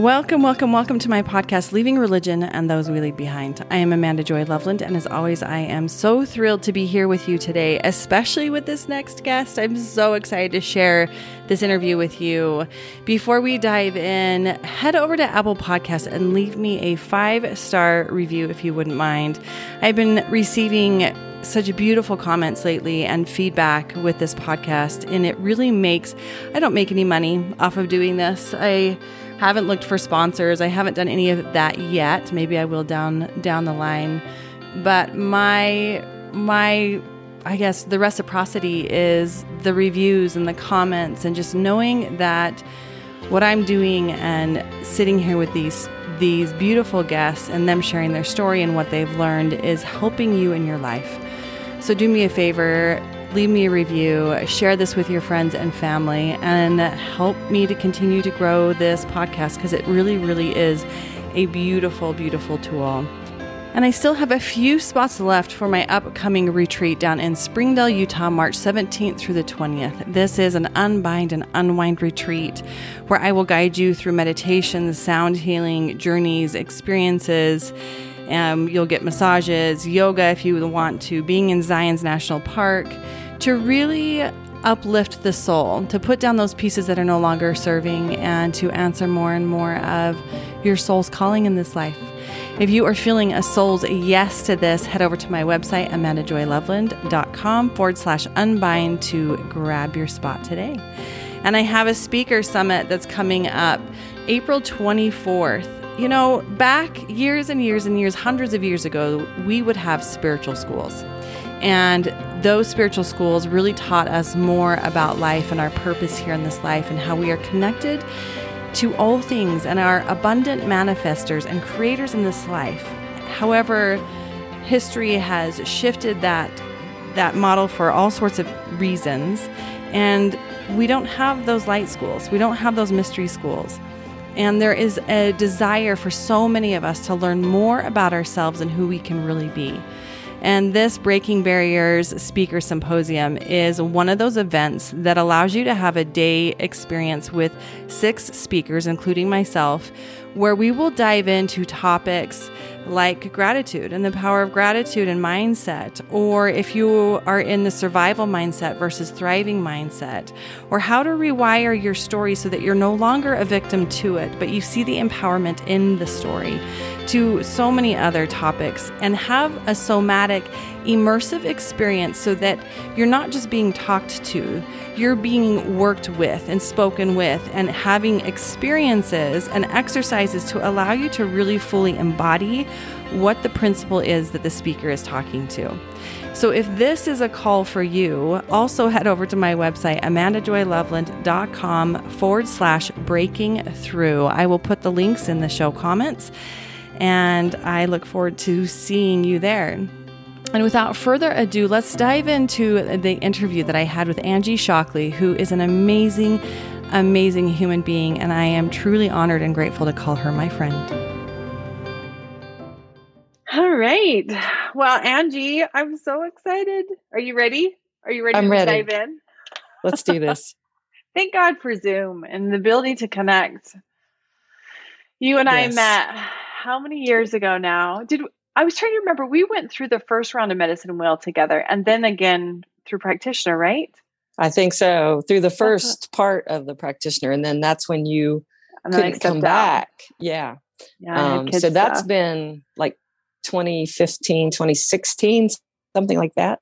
Welcome, welcome, welcome to my podcast, Leaving Religion and Those We Leave Behind. I am Amanda Joy Loveland, and as always, I am so thrilled to be here with you today, especially with this next guest. I'm so excited to share this interview with you. Before we dive in, head over to Apple Podcasts and leave me a five star review if you wouldn't mind. I've been receiving such beautiful comments lately and feedback with this podcast, and it really makes I don't make any money off of doing this. I haven't looked for sponsors. I haven't done any of that yet. Maybe I will down down the line. But my my I guess the reciprocity is the reviews and the comments and just knowing that what I'm doing and sitting here with these these beautiful guests and them sharing their story and what they've learned is helping you in your life. So do me a favor, leave me a review, share this with your friends and family, and help me to continue to grow this podcast because it really, really is a beautiful, beautiful tool. And I still have a few spots left for my upcoming retreat down in Springdale, Utah, March 17th through the 20th. This is an unbind and unwind retreat where I will guide you through meditations, sound healing, journeys, experiences um, you'll get massages, yoga if you want to, being in Zion's National Park to really uplift the soul, to put down those pieces that are no longer serving, and to answer more and more of your soul's calling in this life. If you are feeling a soul's yes to this, head over to my website, amandajoyloveland.com forward slash unbind to grab your spot today. And I have a speaker summit that's coming up April 24th. You know, back years and years and years, hundreds of years ago, we would have spiritual schools. And those spiritual schools really taught us more about life and our purpose here in this life and how we are connected to all things and are abundant manifestors and creators in this life. However, history has shifted that that model for all sorts of reasons and we don't have those light schools. We don't have those mystery schools. And there is a desire for so many of us to learn more about ourselves and who we can really be. And this Breaking Barriers Speaker Symposium is one of those events that allows you to have a day experience with six speakers, including myself, where we will dive into topics like gratitude and the power of gratitude and mindset, or if you are in the survival mindset versus thriving mindset, or how to rewire your story so that you're no longer a victim to it, but you see the empowerment in the story, to so many other topics, and have a somatic, immersive experience so that you're not just being talked to, you're being worked with and spoken with, and having experiences and exercises to allow you to really fully embody what the principle is that the speaker is talking to. So, if this is a call for you, also head over to my website, amandajoyloveland.com forward slash breaking through. I will put the links in the show comments, and I look forward to seeing you there. And without further ado, let's dive into the interview that I had with Angie Shockley, who is an amazing, amazing human being, and I am truly honored and grateful to call her my friend. All right. Well, Angie, I'm so excited. Are you ready? Are you ready I'm to ready. dive in? Let's do this. Thank God for Zoom and the ability to connect. You and I met how many years ago now? Did I was trying to remember we went through the first round of medicine wheel together and then again through practitioner, right? I think so. Through the first part of the practitioner, and then that's when you couldn't come stepped out. back. Yeah. Yeah, Um, so that's stuff. been like 2015, 2016, something like that.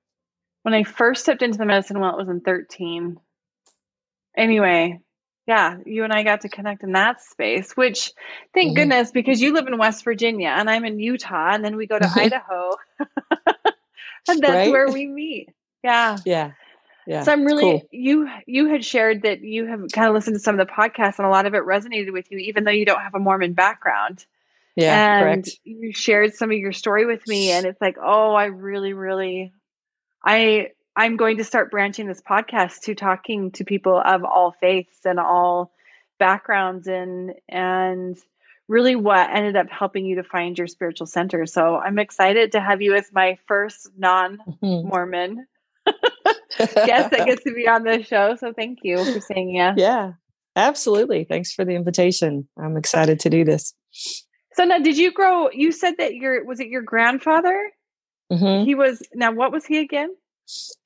when I first stepped into the medicine wheel, it was in 13. Anyway, yeah, you and I got to connect in that space, which thank Mhm. goodness because you live in West Virginia and I'm in Utah, and then we go to Mhm. Idaho, and that's Right? where we meet. Yeah. Yeah. Yeah. so I'm really cool. you you had shared that you have kind of listened to some of the podcasts and a lot of it resonated with you, even though you don't have a Mormon background. Yeah. and correct. you shared some of your story with me and it's like oh i really really i i'm going to start branching this podcast to talking to people of all faiths and all backgrounds and and really what ended up helping you to find your spiritual center so i'm excited to have you as my first non-mormon Mhm. guest that gets to be on this show so thank you for saying yes yeah. Absolutely. Thanks for the invitation. I'm excited to do this. So now, did you grow? You said that your was it your grandfather? Mm-hmm. He was now. What was he again?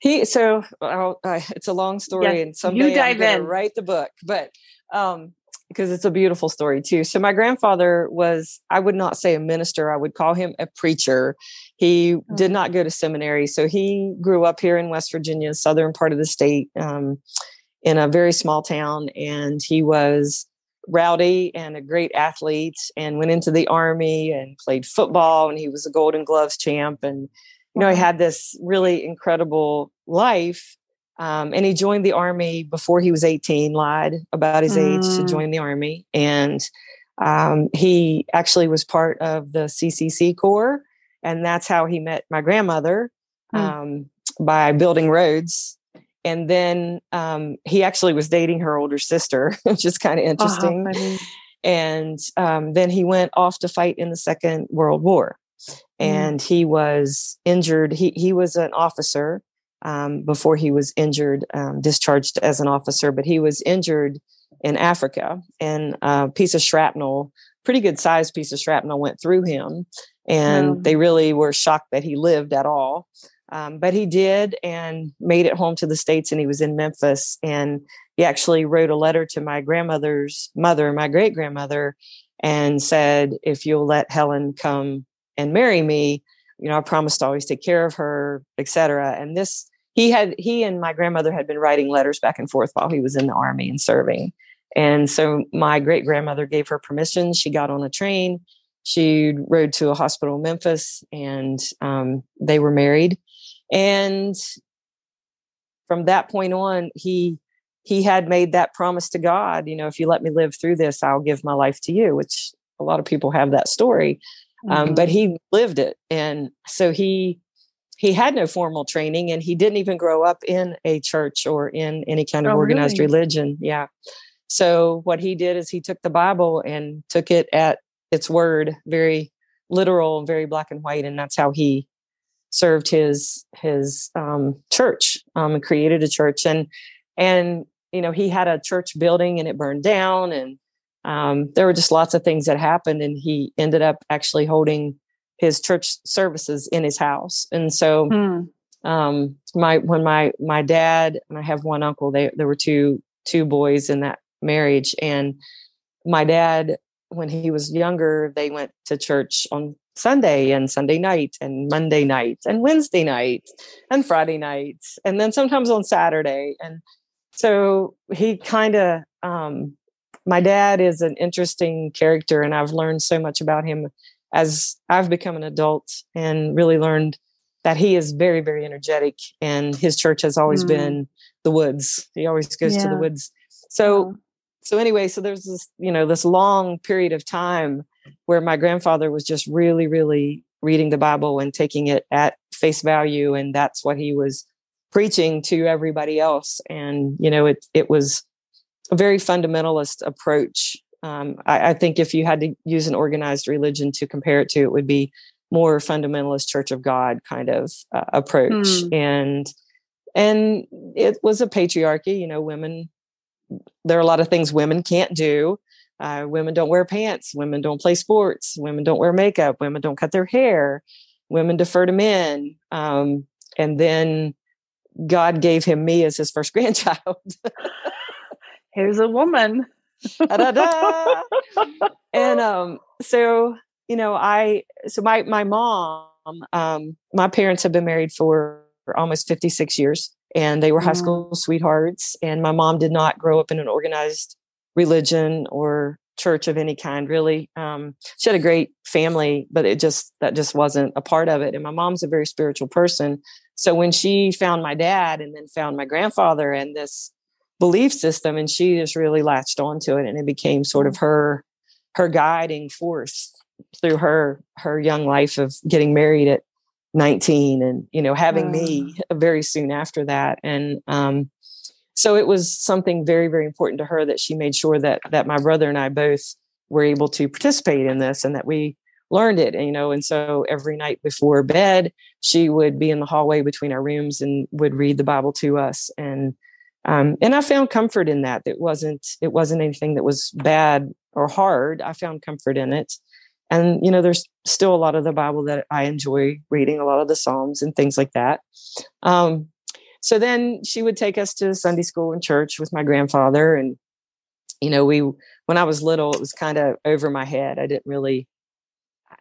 He so uh, it's a long story, yes, and someday you dive I'm in. write the book. But um, because it's a beautiful story too. So my grandfather was, I would not say a minister, I would call him a preacher. He oh. did not go to seminary. So he grew up here in West Virginia, southern part of the state, um, in a very small town. And he was rowdy and a great athlete and went into the army and played football. And he was a golden gloves champ. And, you know, he had this really incredible life um, and he joined the army before he was 18, lied about his mm. age to mm. join the army. And um, he actually was part of the CCC Corps. And that's how he met my grandmother mm. um, by building roads. And then um, he actually was dating her older sister, which is kind of interesting. Oh, and um, then he went off to fight in the Second World War. Mm. And mm. he was injured. He, he was an officer um, before he was injured, um, discharged as an officer, but he was injured in Africa and a piece of shrapnel, pretty good sized piece of shrapnel went through him. And wow. they really were shocked that he lived at all. Um, but he did and made it home to the States and he was in Memphis. And he actually wrote a letter to my grandmother's mother, my great grandmother, and said, If you'll let Helen come and marry me, you know, I promised to always take care of her, etc. And this he had he and my grandmother had been writing letters back and forth while he was in the army and serving. And so my great grandmother gave her permission. She got on a train. She rode to a hospital in memphis and um, they were married. And from that point on he he had made that promise to god you know if you let me live through this i'll give my life to you which a lot of people have that story um, mm-hmm. but he lived it and so he he had no formal training and he didn't even grow up in a church or in any kind of oh, organized really? religion. Yeah. So what he did is he took the Bible and took it at its word, very literal, very black and white, and that's how he served his his um, church um, and created a church. And and you know he had a church building and it burned down, and um, there were just lots of things that happened, and he ended up actually holding his church services in his house. And so, hmm. um, my when my my dad and I have one uncle. They there were two two boys in that marriage, and my dad when he was younger, they went to church on Sunday and Sunday night and Monday night and Wednesday night and Friday night and then sometimes on Saturday. And so he kind of, um, my dad is an interesting character and I've learned so much about him as I've become an adult and really learned that he is very, very energetic and his church has always mm. been the woods. He always goes yeah. to the woods. So, so anyway, so there's this, you know, this long period of time where my grandfather was just really, really reading the Bible and taking it at face value. And that's what he was preaching to everybody else. And, you know, it, it was a very fundamentalist approach um, I, I, think if you had to use an organized religion to compare it to, it would be more fundamentalist Church of God kind of uh, approach, hmm. and and it was a patriarchy. You know, women. There are a lot of things women can't do. Uh, women don't wear pants. Women don't play sports. Women don't wear makeup. Women don't cut their hair. Women defer to men. Um, and then God gave him me as his first grandchild. Here's a woman. And um, so you know, I so my my mom, um, my parents have been married for almost 56 years and they were high school mm. sweethearts and my mom did not grow up in an organized religion or church of any kind really. Um, she had a great family but it just that just wasn't a part of it and my mom's a very spiritual person. So when she found my dad and then found my grandfather and this belief system and she just really latched onto it and it became sort of mm. her her guiding force through her her young life of getting married at 19 and you know having me very soon after that. And um so it was something very very important to her that she made sure that that my brother and I both were able to participate in this and that we learned it and, you know? And so every night before bed she would be in the hallway between our rooms and would read the bible to us and um, and I found comfort in that. It wasn't it wasn't anything that was bad or hard. I found comfort in it. And you know, there's still a lot of the Bible that I enjoy reading, a lot of the Psalms and things like that. Um, so then she would take us to Sunday school and church with my grandfather, and you know, we when I was little, it was kind of over my head. I didn't really,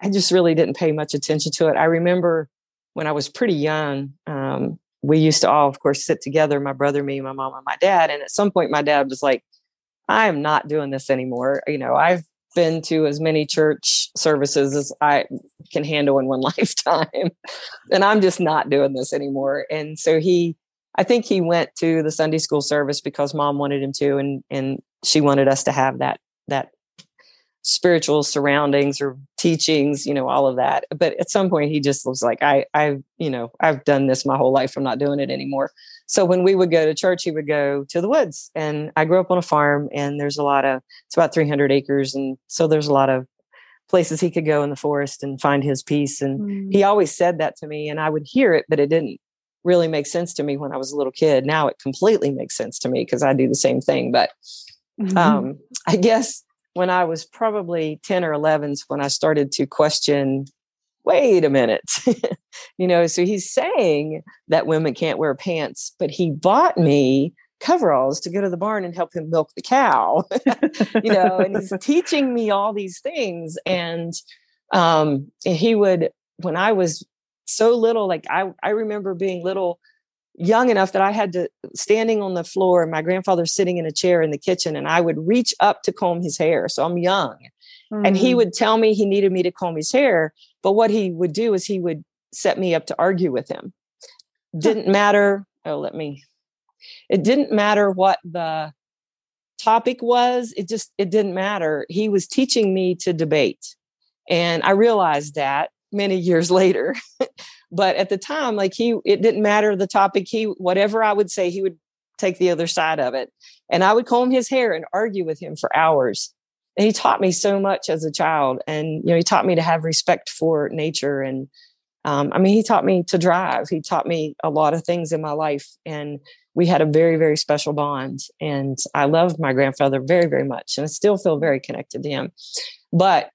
I just really didn't pay much attention to it. I remember when I was pretty young, um, we used to all, of course, sit together, my brother, me, my mom, and my dad. And at some point, my dad was like, I am not doing this anymore. You know, I've been to as many church services as I can handle in one lifetime. and I'm just not doing this anymore. And so he, I think he went to the Sunday school service because mom wanted him to, and and she wanted us to have that that spiritual surroundings or teachings, you know, all of that. But at some point he just was like, I, I, you know, I've done this my whole life. I'm not doing it anymore. So when we would go to church, he would go to the woods. And I grew up on a farm and there's a lot of, it's about 300 acres. And so there's a lot of places he could go in the forest and find his peace. And mm. he always said that to me and I would hear it, but it didn't really make sense to me when I was a little kid. Now it completely makes sense to me because I do the same thing. But mm-hmm. um, I guess when I was probably 10 or 11 when I started to question wait a minute. you know, so he's saying that women can't wear pants, but he bought me coveralls to go to the barn and help him milk the cow. you know, and he's teaching me all these things. And um, he would, when I was so little, like I, I remember being little young enough that I had to standing on the floor and my grandfather sitting in a chair in the kitchen and I would reach up to comb his hair. So I'm young. Mm-hmm. And he mm. would tell me he needed me to comb his hair. But what he would do is he would set me up to argue with him. Didn't matter. Oh, let me. It didn't matter what the topic was. It just, it didn't matter. He was teaching me to debate. And I realized that many years later but at the time like he it didn't matter the topic he whatever i would say he would take the other side of it. And i would comb his hair and argue with him for hours. And he taught me so much as a child and you know he taught me to have respect for nature and um, i mean he taught me to drive. He taught me a lot of things in my life and we had a very very special bond and i loved my grandfather very very much and i still feel very connected to him. But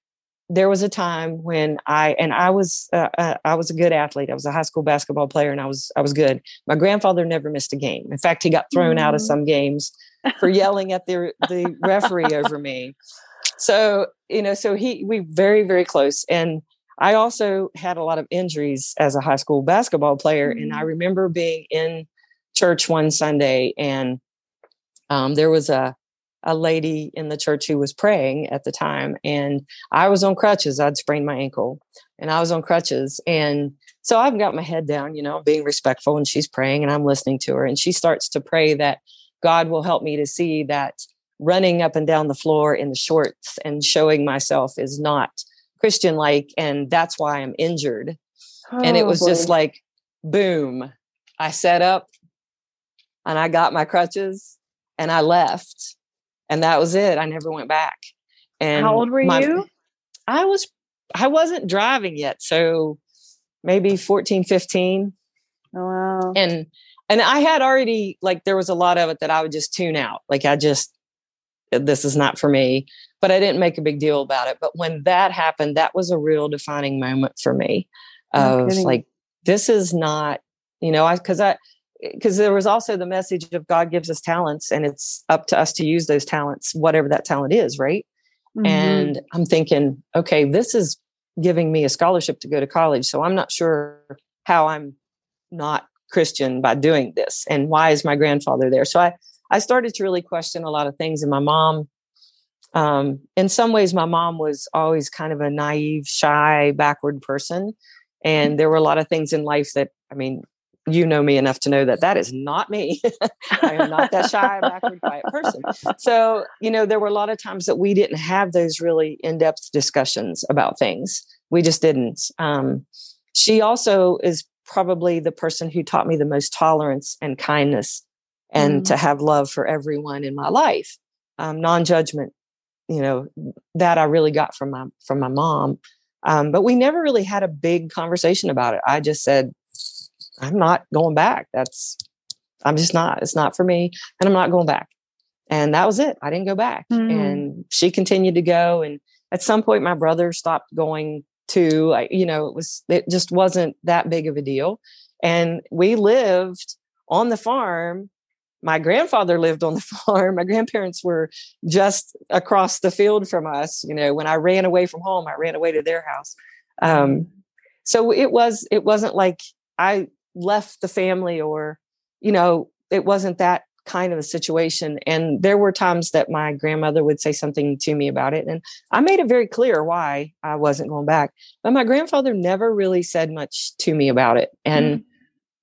there was a time when I and I was uh, uh, I was a good athlete. I was a high school basketball player, and I was I was good. My grandfather never missed a game. In fact, he got thrown mm. out of mm-hmm. some games for yelling at the the referee over me. So you know, so he we very very close, and I also had a lot of injuries as a high school basketball player, mm. and I mm-hmm. remember being in church one Sunday, and um, there was a a lady in the church who was praying at the time and i was on crutches. I'd sprained my ankle and i was on crutches and so i've got my head down you know being respectful and she's praying and i'm listening to her and she starts to pray that god will help me to see that running up and down the floor in the shorts and showing myself is not christian like and that's why i'm injured. Oh, and it oh, was boy. just like boom i set up and i got my crutches and i left and that was it. I never went back. And how old were my, you? I was I wasn't driving yet, so maybe 14, 15. Oh wow. And and I had already like there was a lot of it that I would just tune out. Like I just uh, this is not for me, but I didn't make a big deal about it. But when that happened, that was a real defining moment for me of like this is not, you know, I cuz I because there was also the message of God gives us talents and it's up to us to use those talents, whatever that talent is, right? Mm-hmm. And I'm thinking, okay, this is giving me a scholarship to go to college. So I'm not sure how I'm not Christian by doing this. And why is my grandfather there? So I, I started to really question a lot of things. And my mom, um, in some ways, my mom was always kind of a naive, shy, backward person. And there were a lot of things in life that, I mean, you know me enough to know that that is not me. I am not that shy, backward, quiet person. So, you know, there were a lot of times that we didn't have those really in depth discussions about things. We just didn't. Um, she also is probably the person who taught me the most tolerance and kindness and mm. to have love for everyone in my life, um, non judgment. You know, that I really got from my from my mom. Um, but we never really had a big conversation about it. I just said, I'm not going back. That's I'm just not. It's not for me, and I'm not going back. And that was it. I didn't go back. Mm. And she continued to go. And at some point, my brother stopped going too. I, you know, it was it just wasn't that big of a deal. And we lived on the farm. My grandfather lived on the farm. My grandparents were just across the field from us. You know, when I ran away from home, I ran away to their house. Um, mm. so it was it wasn't like I left the family or you know, it wasn't that kind of a situation. And there were times that my grandmother would say something to me about it. And I made it very clear why I wasn't going back. But my grandfather never really said much to me about it. And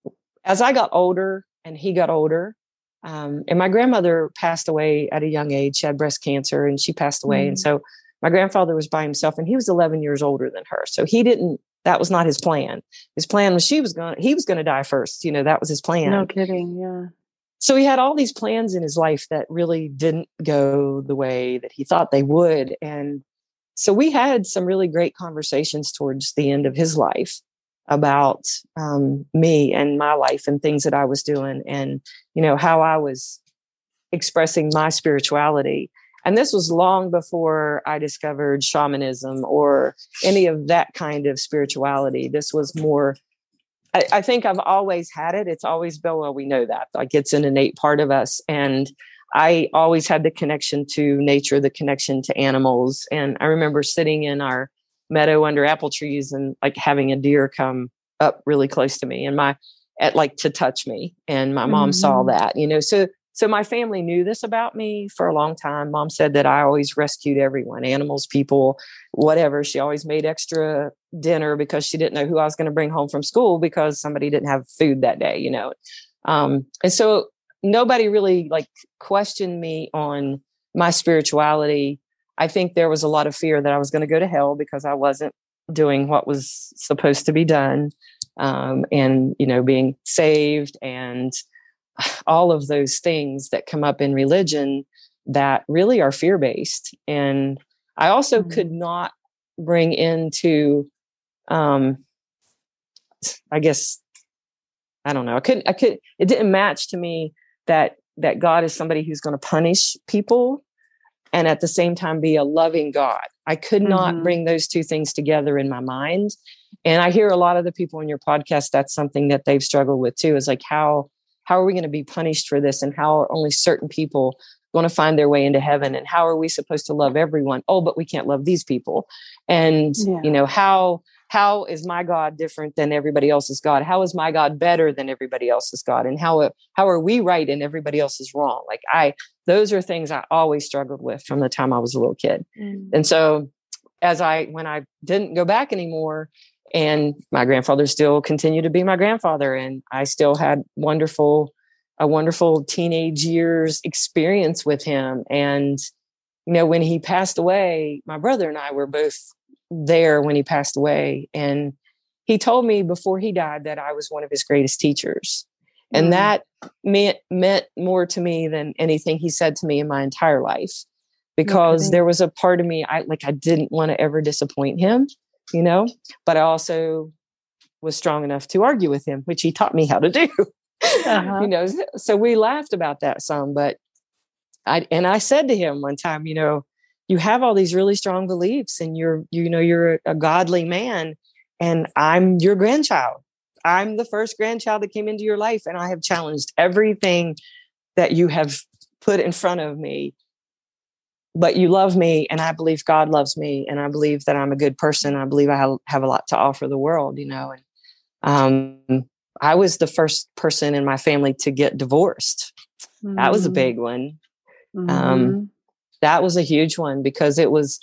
mm. as I got older and he got older, um, and my grandmother passed away at a young age. She had breast cancer and she passed away. Mm. And so my grandfather was by himself and he was 11 years older than her. So he didn't that was not his plan. His plan was she was going he was going to die first. You know, that was his plan. No kidding. Yeah. So he had all these plans in his life that really didn't go the way that he thought they would. And so we had some really great conversations towards the end of his life about um, me and my life and things that I was doing and, you know, how I was expressing my spirituality and this was long before I discovered shamanism or any of that kind of spirituality. This was more, I, I think I've always had it. It's always been, well, we know that. Like it's an innate part of us. And I always had the connection to nature, the connection to animals. And I remember sitting in our meadow under apple trees and like having a deer come up really close to me and my at like to touch me and my mom mm-hmm. saw that you know so so my family knew this about me for a long time. Mom said that I always rescued everyone, animals, people, whatever. She always made extra dinner because she didn't know who I was going to bring home from school because somebody didn't have food that day, you know. Um, and so nobody really like questioned me on my spirituality. I think there was a lot of fear that I was going to go to hell because I wasn't doing what was supposed to be done um, and you know being saved and all of those things that come up in religion that really are fear based. And I also mm-hmm. could not bring into, um, I guess, I don't know. I couldn't, I could, it didn't match to me that, that God is somebody who's going to punish people and at the same time be a loving God. I could not mm-hmm. bring those two things together in my mind. And I hear a lot of the people in your podcast, that's something that they've struggled with too, is like how how are we going to be punished for this and how are only certain people going to find their way into heaven and how are we supposed to love everyone? Oh but we can't love these people. And yeah. you know how how is my god different than everybody else's god? How is my god better than everybody else's god? And how how are we right and everybody else is wrong? Like i those are things i always struggled with from the time i was a little kid. Mm. and so as i when i didn't go back anymore and my grandfather still continued to be my grandfather and i still had wonderful a wonderful teenage years experience with him. And you know when he passed away my brother and i were both there when he passed away and he told me before he died that i was one of his greatest teachers. And mm. that meant meant more to me than anything he said to me in my entire life because there was a part of me i like i didn't want to ever disappoint him you know, but I also was strong enough to argue with him, which he taught me how to do. Uh-huh. you know, so we laughed about that some, but I and I said to him one time, you know, you have all these really strong beliefs and you're you know you're a godly man and I'm your grandchild. I'm the first grandchild that came into your life and I have challenged everything that you have put in front of me but you love me and i believe god loves me and i believe that i'm a good person i believe i have, have a lot to offer the world you know and um, i was the first person in my family to get divorced mm-hmm. that was a mm. big one um, mm-hmm. um, that was a huge one because it was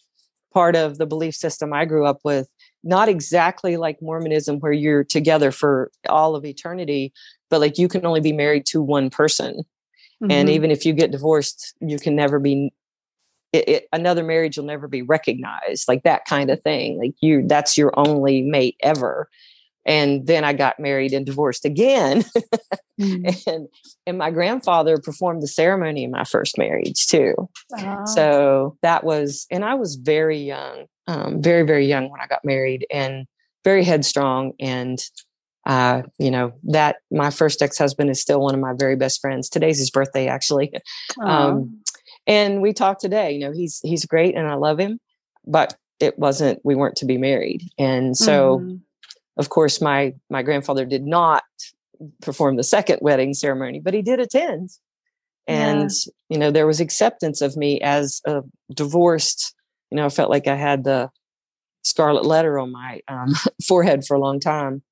part of the belief system i grew up with not exactly like mormonism where you're together for all of eternity but like you can only be married to one person mm-hmm. and even if you get divorced you can never be it, it, another marriage will never be recognized like that kind of thing like you that's your only mate ever and then i got married and divorced again mm. and and my grandfather performed the ceremony in my first marriage too so that was and i was very young um, very very young when i got married and very headstrong and uh, you know, that my first ex husband is still one of my very best friends. Today's his birthday, actually. Um, and we talked today. You know, he's he's great, and I love him, but it wasn't. We weren't to be married, and so, mm-hmm. of course, my my grandfather did not perform the second wedding ceremony, but he did attend, and yeah. you know, there was acceptance of me as a divorced. You know, I felt like I had the scarlet letter on my um, forehead for a long time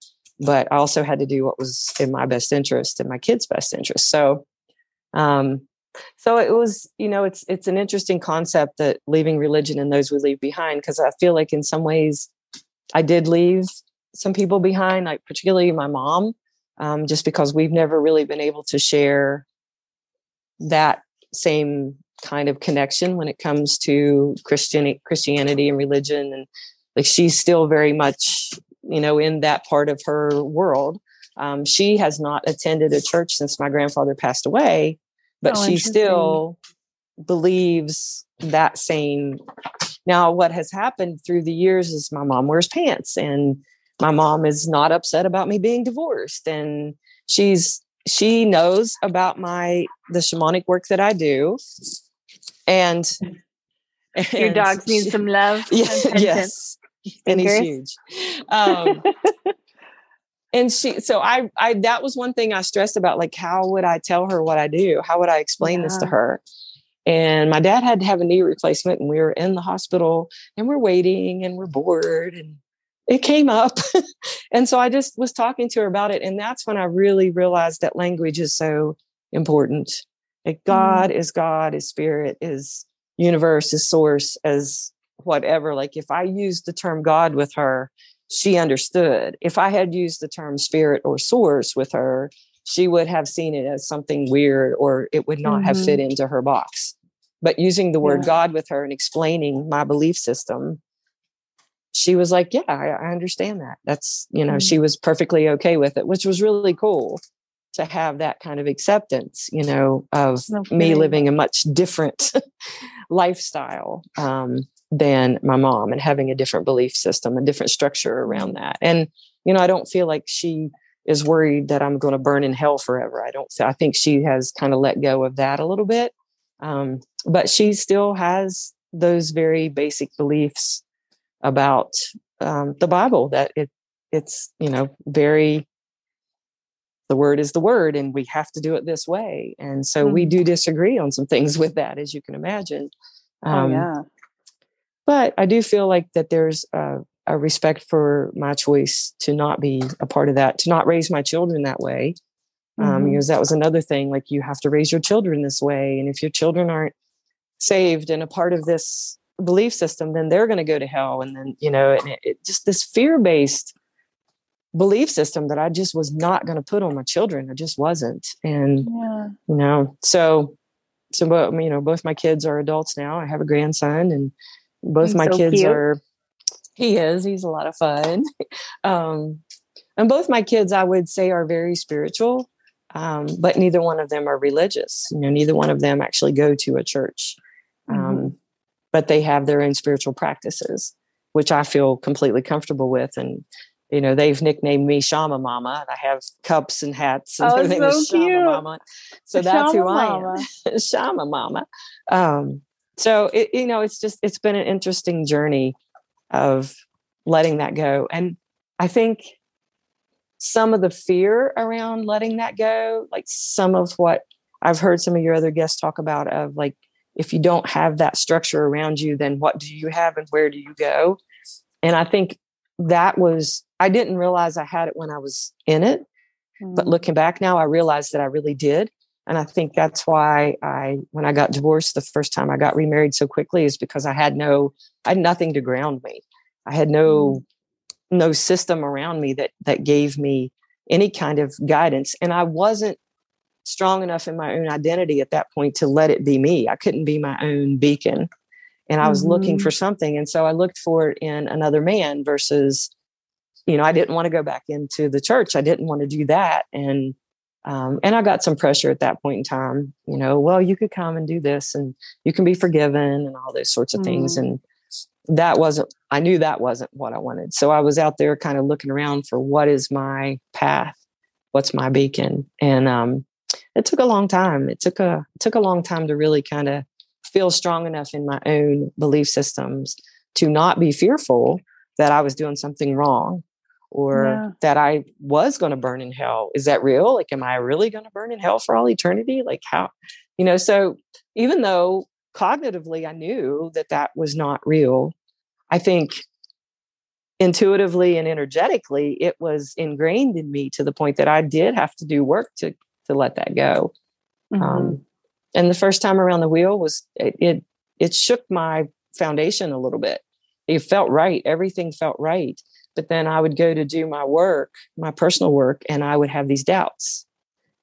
but I also had to do what was in my best interest and my kids' best interest. So, um, so it was, you know, it's it's an interesting concept that leaving religion and those we leave behind because I feel like in some ways I did leave some people behind, like particularly my mom, um, just because we've never really been able to share that same kind of connection when it comes to Christian Christianity and religion and like she's still very much you know, in that part of her world. Um, she has not attended a church since my grandfather passed away, but oh, she still believes that same. Now, what has happened through the years is my mom wears pants, and my mom is not upset about me being divorced, and she's she knows about my the shamanic work that I do, and, and your dogs need some love. Yeah, yes, and he's huge. Um, and she, so I, I, that was one thing I stressed about. Like, how would I tell her what I do? How would I explain yeah. this to her? And my dad had to have a knee replacement, and we were in the hospital, and we're waiting, and we're bored, and it came up. and so I just was talking to her about it, and that's when I really realized that language is so important. Like God mm. is God, is spirit, is universe, is source, as whatever. Like if I used the term God with her, she understood. If I had used the term spirit or source with her, she would have seen it as something weird or it would not mm-hmm. have fit into her box. But using the word yeah. God with her and explaining my belief system, she was like, Yeah, I, I understand that. That's, you know, mm-hmm. she was perfectly okay with it, which was really cool to have that kind of acceptance, you know, of okay. me living a much different lifestyle. Um, than my mom and having a different belief system, a different structure around that. And, you know, I don't feel like she is worried that I'm going to burn in hell forever. I don't, I think she has kind of let go of that a little bit. Um, but she still has those very basic beliefs about um, the Bible that it, it's, you know, very, the word is the word and we have to do it this way. And so mm-hmm. we do disagree on some things with that, as you can imagine. Oh, um, oh, yeah but I do feel like that there's a, a, respect for my choice to not be a part of that, to not raise my children that way. Um, mm-hmm. Um, because that was another thing, like you have to raise your children this way. And if your children aren't saved and a part of this belief system, then they're going to go to hell. And then, you know, and it, it just this fear based belief system that I just was not going to put on my children. I just wasn't. And, yeah. you know, so, so, you know, both my kids are adults now. I have a grandson and both he's my so kids cute. are he is. He's a lot of fun. Um, and both my kids i would say are very spiritual um, but neither one of them are religious. You know neither one of them actually go to a church um, mm-hmm. but they have their own spiritual practices which i feel completely comfortable with. And you know they've nicknamed me shama mama and i have cups and hats and oh, so cute. mama. So that's shama who i am. Shama mama. Um, so it, you know it's just it's been an interesting journey of letting that go. And i think some of the fear around letting that go like some of what i've heard some of your other guests talk about of like if you don't have that structure around you then what do you have and where do you go? And i think that was i didn't realize i had it when i was in it mm-hmm. but looking back now i realized that i really did and I think that's why I, when I got divorced the first time I got remarried so quickly, is because I had no, I had nothing to ground me. I had no, mm. no system around me that that gave me any kind of guidance, and I wasn't strong enough in my own identity at that point to let it be me. I couldn't be my own beacon, and I was mm-hmm. looking for something, and so I looked for it in another man versus, you know, I didn't want to go back into the church. I didn't want to do that, and um, and I got some pressure at that point in time, you know, well, you could come and do this and you can be forgiven and all those sorts of mm. things. And that wasn't i knew that wasn't what i wanted so i was out there kind of looking around for what is my path what's my beacon and um it took a long time it took a it took a long time to really kind of feel strong enough in my own belief systems to not be fearful that i was doing something wrong or yeah. that I was going to burn in hell. Is that real? Like, am I really going to burn in hell for all eternity? Like, how, you know? So, even though cognitively I knew that that was not real, I think intuitively and energetically it was ingrained in me to the point that I did have to do work to to let that go. Mm-hmm. Um, and the first time around the wheel was it, it it shook my foundation a little bit. It felt right. Everything felt right. But then I would go to do my work, my personal work, and I would have these doubts.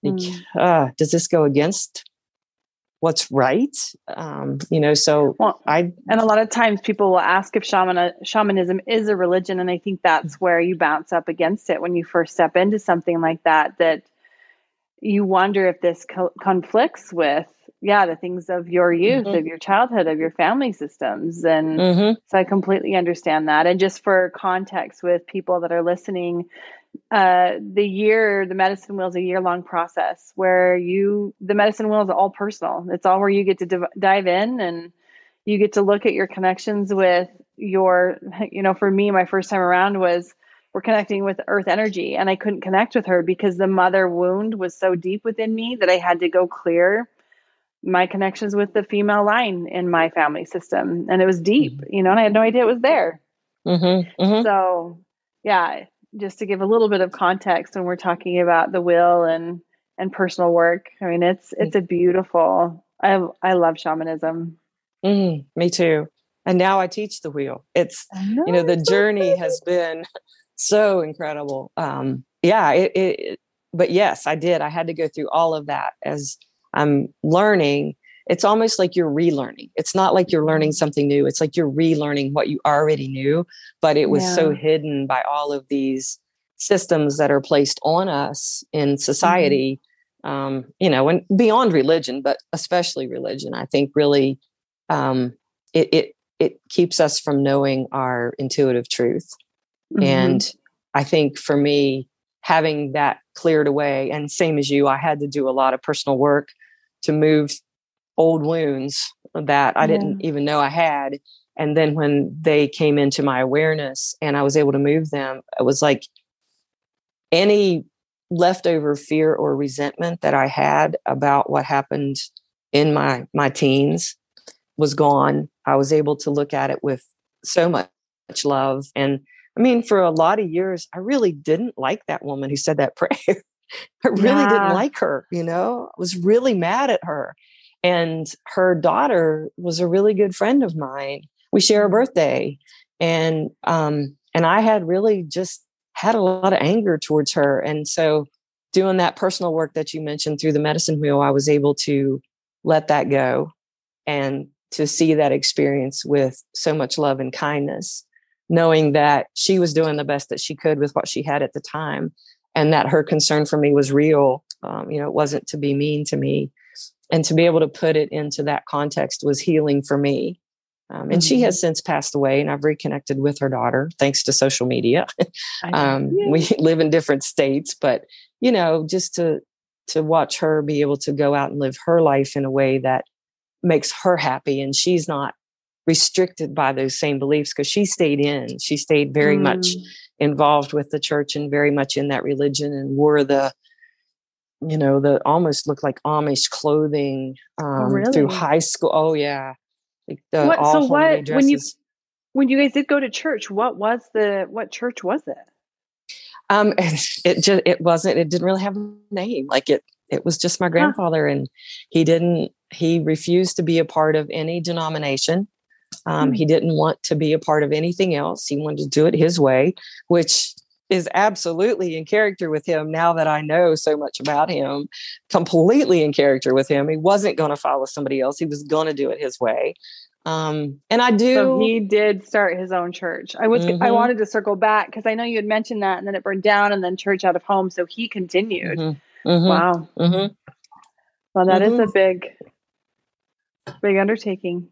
Like, mm. uh, does this go against what's right um, you know so well, i and a lot of times people will ask if shaman, shamanism is a religion and i think that's where you bounce up against it when you first step into something like that that you wonder if this co- conflicts with yeah the things of your youth mm-hmm. of your childhood of your family systems and mm-hmm. so i completely understand that and just for context with people that are listening uh, the year, the medicine wheel is a year long process where you, the medicine wheel is all personal. It's all where you get to div- dive in and you get to look at your connections with your, you know, for me, my first time around was we're connecting with earth energy and I couldn't connect with her because the mother wound was so deep within me that I had to go clear my connections with the female line in my family system. And it was deep, you know, and I had no idea it was there. Mm-hmm, mm-hmm. So, yeah, just to give a little bit of context when we're talking about the will and and personal work. I mean, it's it's a beautiful. I I love shamanism. Mm, me too. And now I teach the wheel. It's know, you know the journey has been so incredible. Um, yeah, it, it. But yes, I did. I had to go through all of that as I'm learning it's almost like you're relearning. It's not like you're learning mm-hmm. something new. It's like you're relearning what you already knew, but it was yeah. so hidden by all of these systems that are placed on us in mm-hmm. society. Mm-hmm. Um, you know, and beyond religion, but especially religion, I think really um, it, it it keeps us from knowing our intuitive truth. Mm-hmm. And I think for me, having that cleared away, and same as you, I had to do a lot of personal work to move old wounds that I didn't even know I had. And then when they came into my awareness and I was able to move them, it was like any leftover fear or resentment that I had about what happened in my my teens was gone. I was able to look at it with so much love. And I mean, for a lot of years, I really didn't like that woman who said that prayer. I really yeah. didn't like her, you know, I was really mad at her. And her daughter was a really good friend of mine. We share a mm-hmm. birthday. And um, and I had really just had a lot of anger towards her. And so doing that personal work that you mentioned through the medicine wheel, I was able to let that go and to see that experience with so much love and kindness, knowing that she was doing the best that she could with what she had at the time and that her concern for me was real. Um, you know, it wasn't to be mean to me and to be able to put it into that context was healing for me um, and mm-hmm. she has since passed away and i've reconnected with her daughter thanks to social media um, we live in different states but you know just to to watch her be able to go out and live her life in a way that makes her happy and she's not restricted by those same beliefs because she stayed in she stayed very mm. much involved with the church and very much in that religion and wore the you know, the almost looked like Amish clothing oh, um, really? through high school. Oh yeah, like the, what, so what when you when you guys did go to church, what was the what church was it? Um, it just it wasn't. It didn't really have a name. Like it it was just my grandfather, huh. and he didn't. He refused to be a part of any denomination. Um, mm. He didn't want to be a part of anything else. He wanted to do it his way, which is absolutely in character with him now that I know so much about him, completely in character with him. He wasn't going to follow somebody else, he was going to do it his way. Um, and I do. So he did start his own church. I was mm-hmm. I wanted to circle back because I know you had mentioned that, and then it burned down, and then church out of home. So he continued. Mm-hmm. Mm-hmm. Wow. Mm-hmm. Well, that is a mm-hmm. big, big undertaking.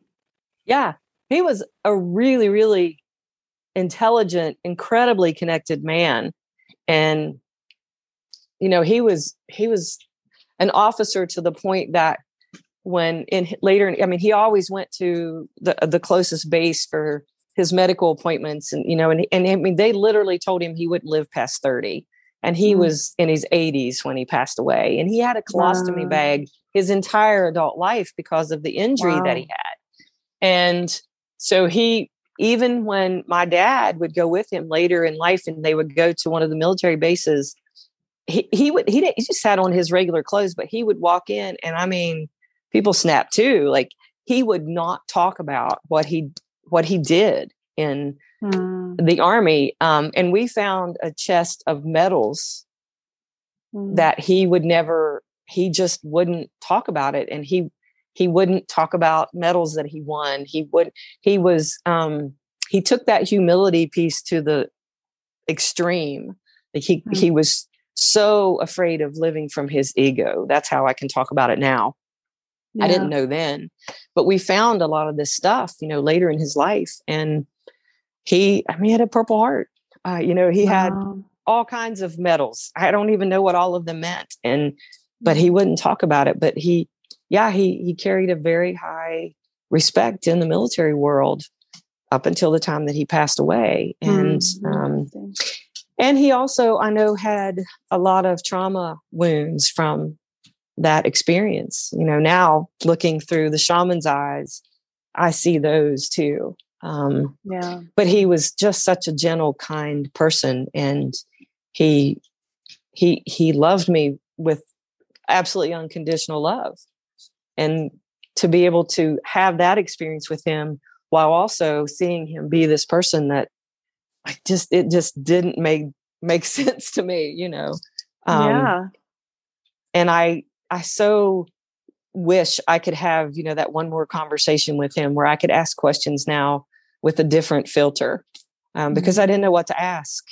Yeah, he was a really, really intelligent, incredibly connected man. And, you know, he was, he was an officer to the point that when in later, I mean, he always went to the, the closest base for his medical appointments and, you know, and, and I mean, they literally told him he wouldn't live past 30 and he mm. was in his 80s when he passed away and he had a colostomy wow. bag his entire adult life because of the injury wow. that he had and so he even when my dad would go with him later in life and they would go to one of the military bases he, he would he, he just had on his regular clothes but he would walk in and i mean people snap too like he would not talk about what he what he did in mm. the army. Um, and we found a chest of medals mm. that he would never, he just wouldn't talk about it. And he, he wouldn't talk about medals that he won. He would, he was, um, he took that humility piece to the extreme. Like he, mm. he was so afraid of living from his ego. That's how I can talk about it now. Yeah. I didn't know then, but we found a lot of this stuff, you know, later in his life. And he, I mean, he had a Purple Heart. Uh, you know, he wow. had all kinds of medals. I don't even know what all of them meant. And, but he wouldn't talk about it. But he, yeah, he, he carried a very high respect in the military world up until the time that he passed away. And, mm-hmm. um, and he also, I know, had a lot of trauma wounds from that experience. You know, now looking through the shaman's eyes, I see those too. Um, yeah. But he was just such a gentle, kind person, and he he he loved me with absolutely unconditional love, and to be able to have that experience with him while also seeing him be this person that I just it just didn't make make sense to me, you know. Um, yeah. And I I so wish I could have, you know, that one more conversation with him where I could ask questions now with a different filter um, because I mm-hmm. didn't know what to ask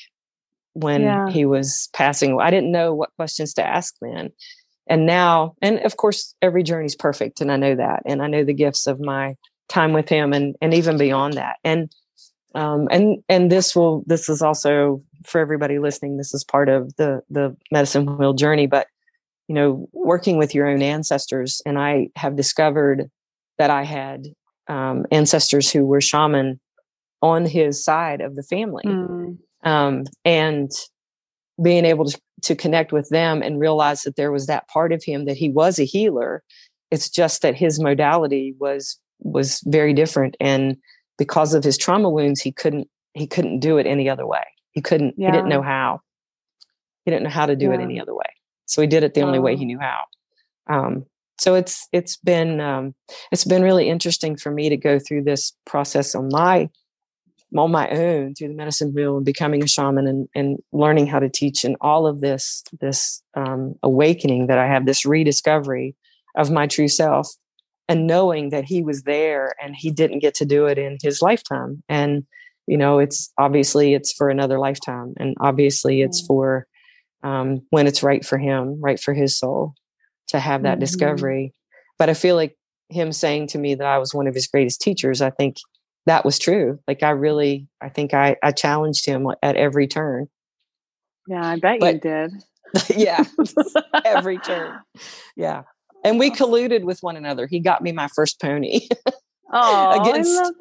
when yeah. he was passing. I didn't know what questions to ask then. And now, and of course, every journey is perfect, and I know that, and I know the gifts of my time with him, and and even beyond that, and um, and and this will this is also for everybody listening. This is part of the the medicine wheel journey, but you know, working with your own ancestors, and I have discovered that I had um, ancestors who were shaman on his side of the family. Mm. Um, and being able to, to connect with them and realize that there was that part of him that he was a healer. It's just that his modality was was very different. And because of his trauma wounds, he couldn't he couldn't do it any other way. He couldn't, yeah. he didn't know how. He didn't know how to do yeah. it any other way. So he did it the only way he knew how. Um, so it's it's been um, it's been really interesting for me to go through this process on my on my own through the medicine wheel and becoming a shaman and, and learning how to teach and all of this this um, awakening that I have this rediscovery of my true self and knowing that he was there and he didn't get to do it in his lifetime and you know it's obviously it's for another lifetime and obviously it's for um, when it's right for him right for his soul to have that mm-hmm. discovery. But I feel like him saying to me that I was one of his greatest teachers, I think that was true. Like I really, I think I, I challenged him at every turn. Yeah, I bet but, you did. yeah, every turn. Yeah. And we colluded with one another. He got me my first pony. Oh, against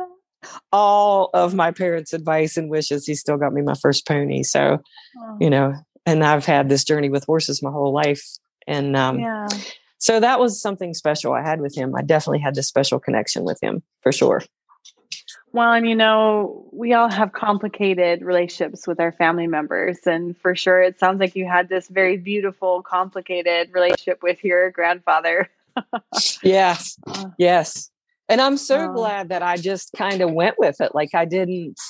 all of my parents' advice and wishes. He still got me my first pony. So, oh. you know, and I've had this journey with horses my whole life. And um, yeah. so that was something special I had with him. I definitely had this special connection with him for sure. Well, and you know, we all have complicated relationships with our family members. And for sure, it sounds like you had this very beautiful, complicated relationship with your grandfather. yes. Yes. And I'm so glad that I just kind of went with it. Like I didn't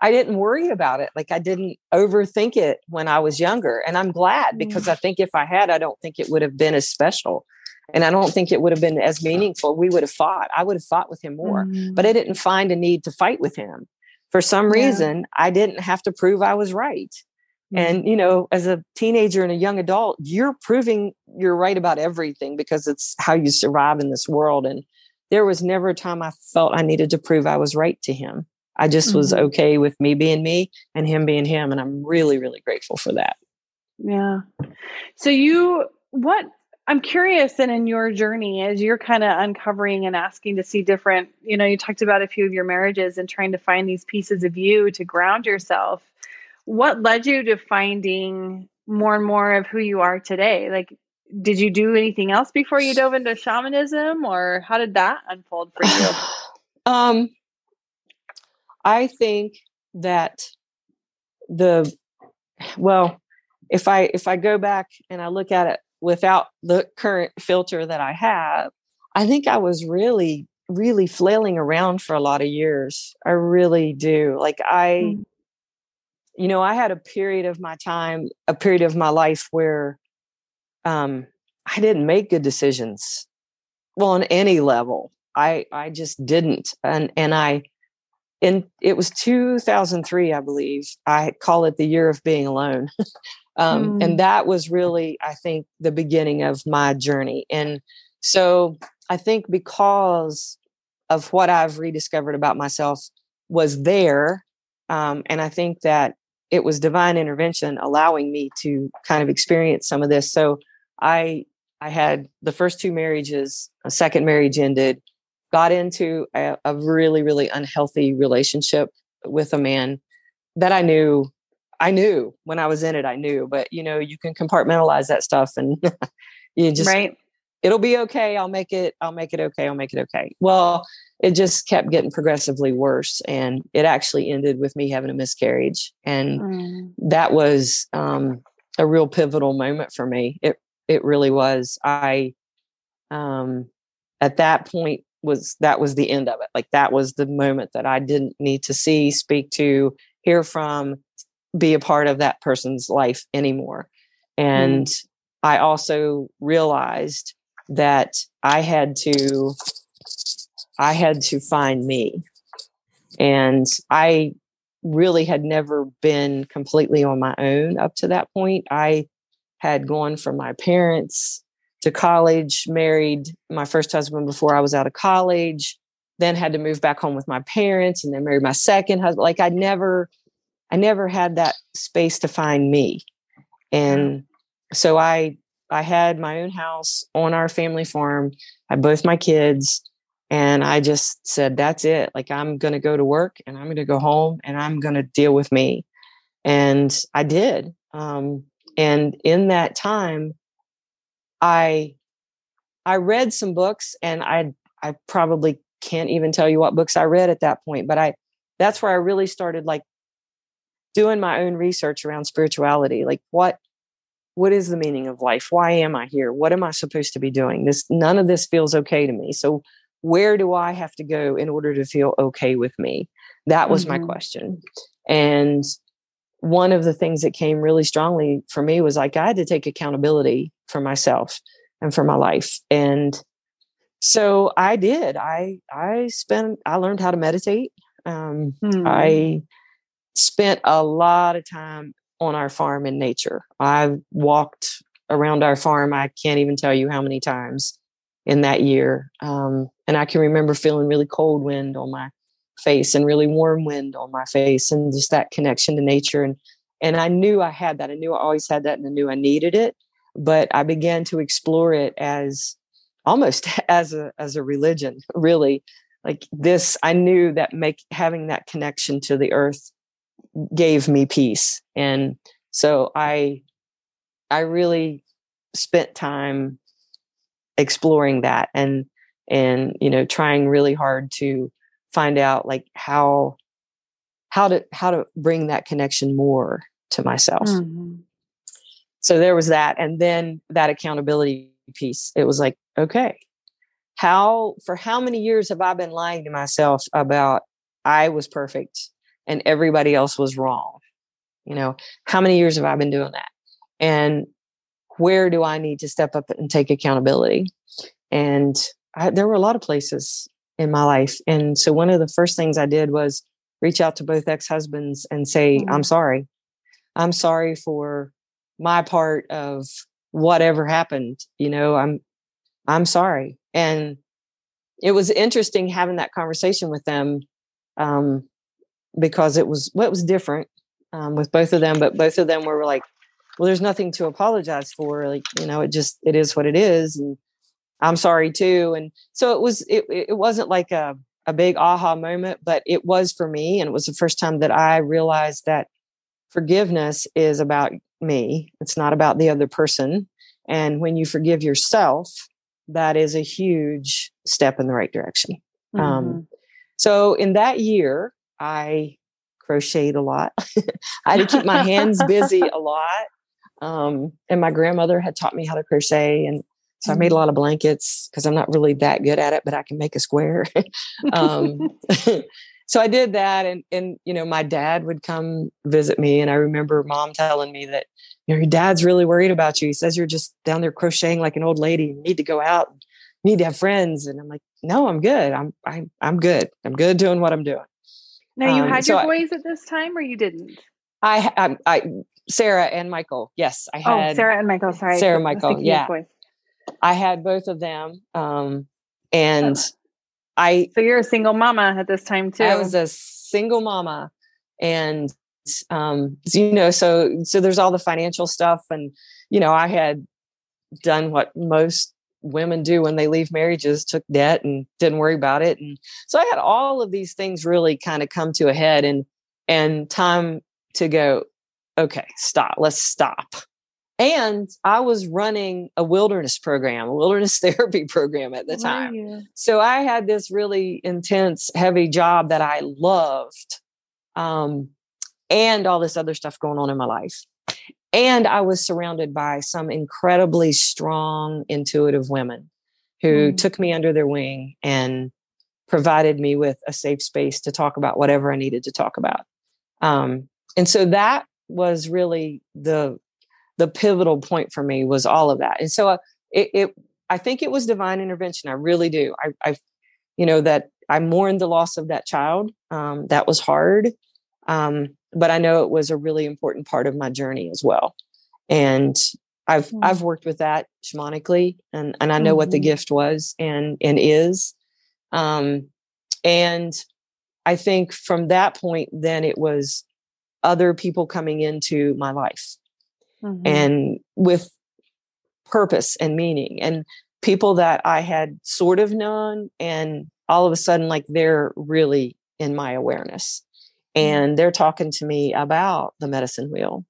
I didn't worry about it. Like I didn't overthink it when I was younger. And I'm glad because mm. I think if I had, I don't think it would have been as special. And I don't think it would have been as meaningful. We would have fought. I would have fought with him more. Mm. But I didn't find a need to fight with him. For some reason, yeah. I didn't have to prove I was right. Mm. And, you know, as a teenager and a young adult, you're proving you're right about everything because it's how you survive in this world. And there was never a time I felt I needed to prove I was right to him. I just mm-hmm. was okay with me being me and him being him. And I'm really, really grateful for that. Yeah. So you, what, I'm curious and in your journey as you're kind of uncovering and asking to see different, you know, you talked about a few of your marriages and trying to find these pieces of you to ground yourself. What led you to finding more and more of who you are today? Like, did you do anything else before you dove into shamanism or how did that unfold for you? um, I think that the, well, if I if I go back and I look at it without the current filter that I have, I think I was really really flailing around for a lot of years. I really do. Like I mm. you know, I had a period of my time, a period of my life where um I didn't make good decisions. Well, on any level. I I just didn't. And and I in it was 2003 i believe i call it the year of being alone um, mm. and that was really i think the beginning of my journey and so i think because of what i've rediscovered about myself was there um, and i think that it was divine intervention allowing me to kind of experience some of this so i i had the first two marriages a second marriage ended got into a, a really really unhealthy relationship with a man that i knew I knew when I was in it, I knew, but you know, you can compartmentalize that stuff and you just, right. it'll be okay. I'll make it, I'll make it okay. I'll make it okay. Well, it just kept getting progressively worse. And it actually ended with me having a miscarriage. And mm. that was um, a real pivotal moment for me. It, it really was. I, um, at that point was, that was the end of it. Like that was the moment that I didn't need to see, speak to, hear from, be a part of that person's life anymore. And mm. I also realized that I had to I had to find me. And I really had never been completely on my own up to that point. I had gone from my parents to college, married my first husband before I was out of college, then had to move back home with my parents and then married my second husband. Like I never I never had that space to find me. And so I I had my own house on our family farm. I had both my kids and I just said that's it. Like I'm going to go to work and I'm going to go home and I'm going to deal with me. And I did. Um, and in that time I I read some books and I I probably can't even tell you what books I read at that point, but I that's where I really started like doing my own research around spirituality like what what is the meaning of life? Why am i here? What am i supposed to be doing? This none of this feels okay to me. So where do i have to go in order to feel okay with me? That was mm-hmm. my question. And one of the things that came really strongly for me was like i had to take accountability for myself and for my life. And so i did. I i spent i learned how to meditate. Um, mm. i spent a lot of time on our farm in nature. I walked around our farm. I can't even tell you how many times in that year. Um, and I can remember feeling really cold wind on my face and really warm wind on my face and just that connection to nature. And, and I knew I had that. I knew I always had that and I knew I needed it. But I began to explore it as almost as a, as a religion, really. Like this, I knew that make having that connection to the earth gave me peace. And so i i really spent time exploring that and and you know trying really hard to find out like how how to how to bring that connection more to myself. Mm-hmm. so there was that. And then that accountability piece it was like okay how for how many years have i been lying to myself about i was perfect and everybody else was wrong. You know, how many years have I been doing that? And where do I need to step up and take accountability? And I, there were a lot of places in my life. And so one of the first things I did was reach out to both ex husbands and say, mm-hmm. I'm sorry. I'm sorry for my part of whatever happened. You know, I'm, I'm sorry. And it was interesting having that conversation with them um, because it was what well, was different um, with both of them, but both of them were like, "Well, there's nothing to apologize for. Like, you know, it just it is what it is, and I'm sorry too." And so it was. It it wasn't like a a big aha moment, but it was for me, and it was the first time that I realized that forgiveness is about me. It's not about the other person. And when you forgive yourself, that is a huge step in the right direction. Um, mm-hmm. Um, so in that year, I crocheted a lot. I had to keep my hands busy a lot. Um, and my grandmother had taught me how to crochet. And so I made a mm-hmm. lot of blankets because I'm not really that good at it, but I can make a square. um, so I did that. And, and, you know, my dad would come visit me. And I remember mom telling me that, you know, your dad's really worried about you. He says you're just down there crocheting like an old lady. You need to go out, you need to have friends. And I'm like, no, I'm good. I'm, I'm, I'm good. I'm good doing what I'm doing. Now you um, had so your boys I, at this time, or you didn't? I, I, I, Sarah and Michael. Yes, I oh, had. Oh, Sarah and Michael. Sorry, Sarah Michael. Yeah, I had both of them, um, and oh. I. So you're a single mama at this time too. I was a single mama, and um, you know, so so there's all the financial stuff, and you know, I had done what most women do when they leave marriages took debt and didn't worry about it and so i had all of these things really kind of come to a head and and time to go okay stop let's stop. And i was running a wilderness program a wilderness therapy program at the time. so i had this really intense heavy job that i loved um, and all this other stuff going on in my life and I was surrounded by some incredibly strong, intuitive women who mm. took me under their wing and provided me with a safe space to talk about whatever I needed to talk about. Um, and so that was really the the pivotal point for me was all of that. And so uh, it, it I think it was divine intervention. I really do. I, I you know that I mourned the loss of that child. Um, that was hard. Um, but I know it was a really important part of my journey as well. And I've mm-hmm. I've worked with that shamanically and and I know mm-hmm. what the mm-hmm. gift was and and is. Um and I think from that point then it was other people coming into my life mm-hmm. and with purpose and meaning and people that I had sort of known and all of a sudden like they're really in my awareness. And they're talking to me about the medicine wheel.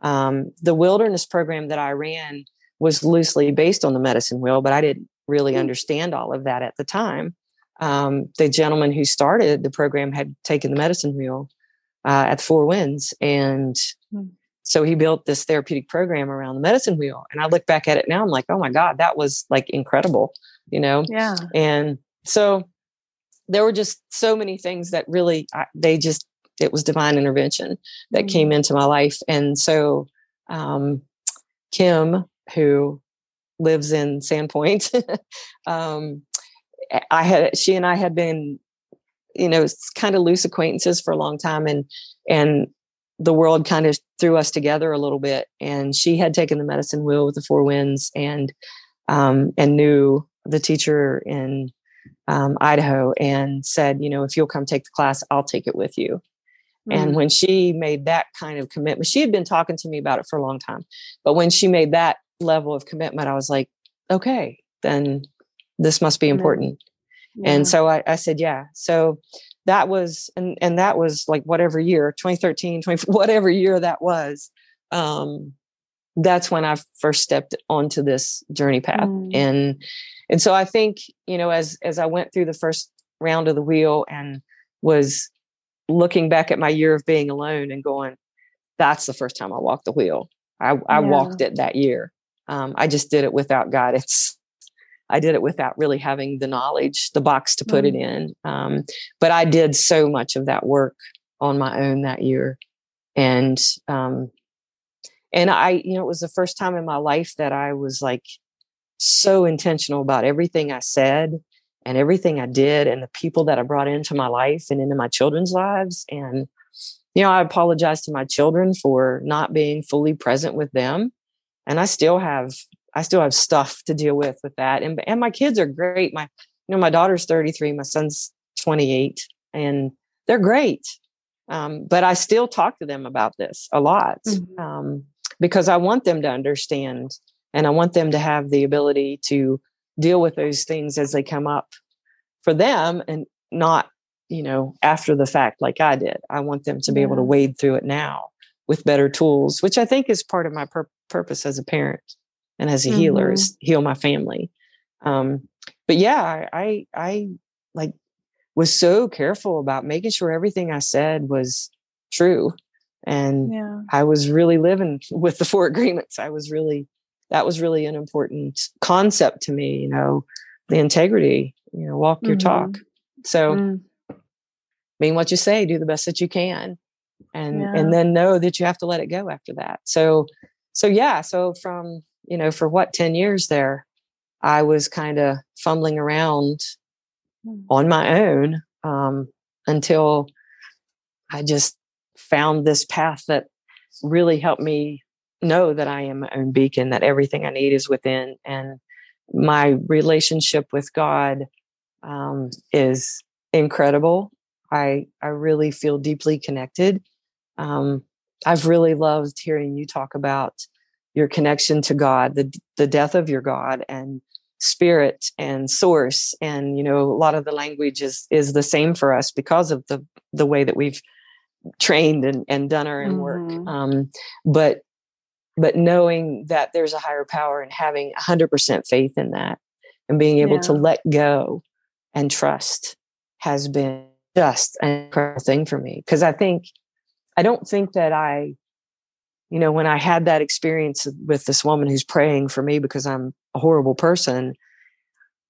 Um, the wilderness program that I ran was loosely based on the medicine wheel, but I didn't really mm. understand all of that at the time. Um, the gentleman who started the program had taken the medicine wheel uh, at the Four Winds, and mm. so he built this therapeutic program around the medicine wheel. And I look back at it now, I'm like, oh my god, that was like incredible, you know? Yeah. And so there were just so many things that really they just it was divine intervention that mm-hmm. came into my life. And so, um, Kim, who lives in Sandpoint, um, I had she and I had been, you know, kind of loose acquaintances for a long time, and and the world kind of threw us together a little bit. And she had taken the medicine wheel with the Four Winds, and um, and knew the teacher in um, Idaho, and said, you know, if you'll come take the class, I'll take it with you. And mm. when she made that kind of commitment, she had been talking to me about it for a long time. But when she made that level of commitment, I was like, okay, then this must be important. Yeah. And so I, I, said, yeah. So that was, and, and that was like whatever year, 2013, 20, whatever year that was. Um, that's when I first stepped onto this journey path. Mm. And, and so I think, you know, as, as I went through the first round of the wheel and was looking back at my year of being alone and going, that's the first time I walked the wheel. I, I yeah. walked it that year. Um, I just did it without guidance. I did it without really having the knowledge, the box to put mm. it in. Um, but I did so much of that work on my own that year. And, um, and I, you know, it was the first time in my life that I was like so intentional about everything I said and everything I did and the people that I brought into my life and into my children's lives. And, you know, I apologize to my children for not being fully present with them. And I still have, I still have stuff to deal with with that. And, and my kids are great. My, you know, my daughter's 33, my son's 28, and they're great. Um, but I still talk to them about this a lot mm-hmm. um, because I want them to understand and I want them to have the ability to deal with those things as they come up for them and not, you know, after the fact like I did. I want them to be able to wade through it now with better tools, which I think is part of my pur- purpose as a parent and as a mm-hmm. healer is heal my family. Um, but yeah, I, I, I like was so careful about making sure everything I said was true. And yeah. I was really living with the four agreements. I was really, that was really an important concept to me, you know, the integrity, you know, walk mm-hmm. your talk. So, mm. mean what you say, do the best that you can. And, yeah. and then know that you have to let it go after that. So, so yeah, so from, you know, for what, 10 years there, I was kind of fumbling around mm. on my own um, until I just found this path that really helped me know that I am my own beacon, that everything I need is within. And my relationship with God um, is incredible. I I really feel deeply connected. Um, I've really loved hearing you talk about your connection to God, the the death of your God, and spirit and source and you know a lot of the language is is the same for us because of the the way that we've trained and, and done our own mm-hmm. work um, but but knowing that there's a higher power and having 100% faith in that and being able yeah. to let go and trust has been just an incredible thing for me because i think i don't think that i you know when i had that experience with this woman who's praying for me because i'm a horrible person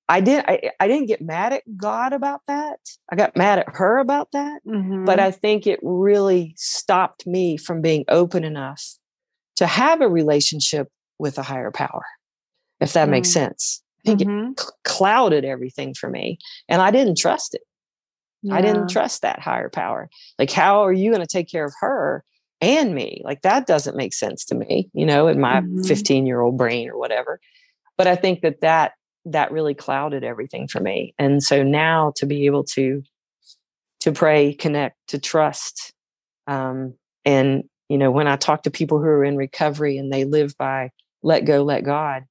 i did I, I didn't get mad at god about that i got mad at her about that mm-hmm. but i think it really stopped me from being open enough to have a relationship with a higher power if that mm-hmm. makes mm. sense i think mm-hmm. it cl- clouded everything for me and i didn't trust it yeah. i didn't trust that higher power like how are you going to take care of her and me like that doesn't make sense to me you know in my 15 mm-hmm. year old brain or whatever but i think that that that really clouded everything for me and so now to be able to to pray connect to trust um and you know when i talk to people who are in recovery and they live by let go let god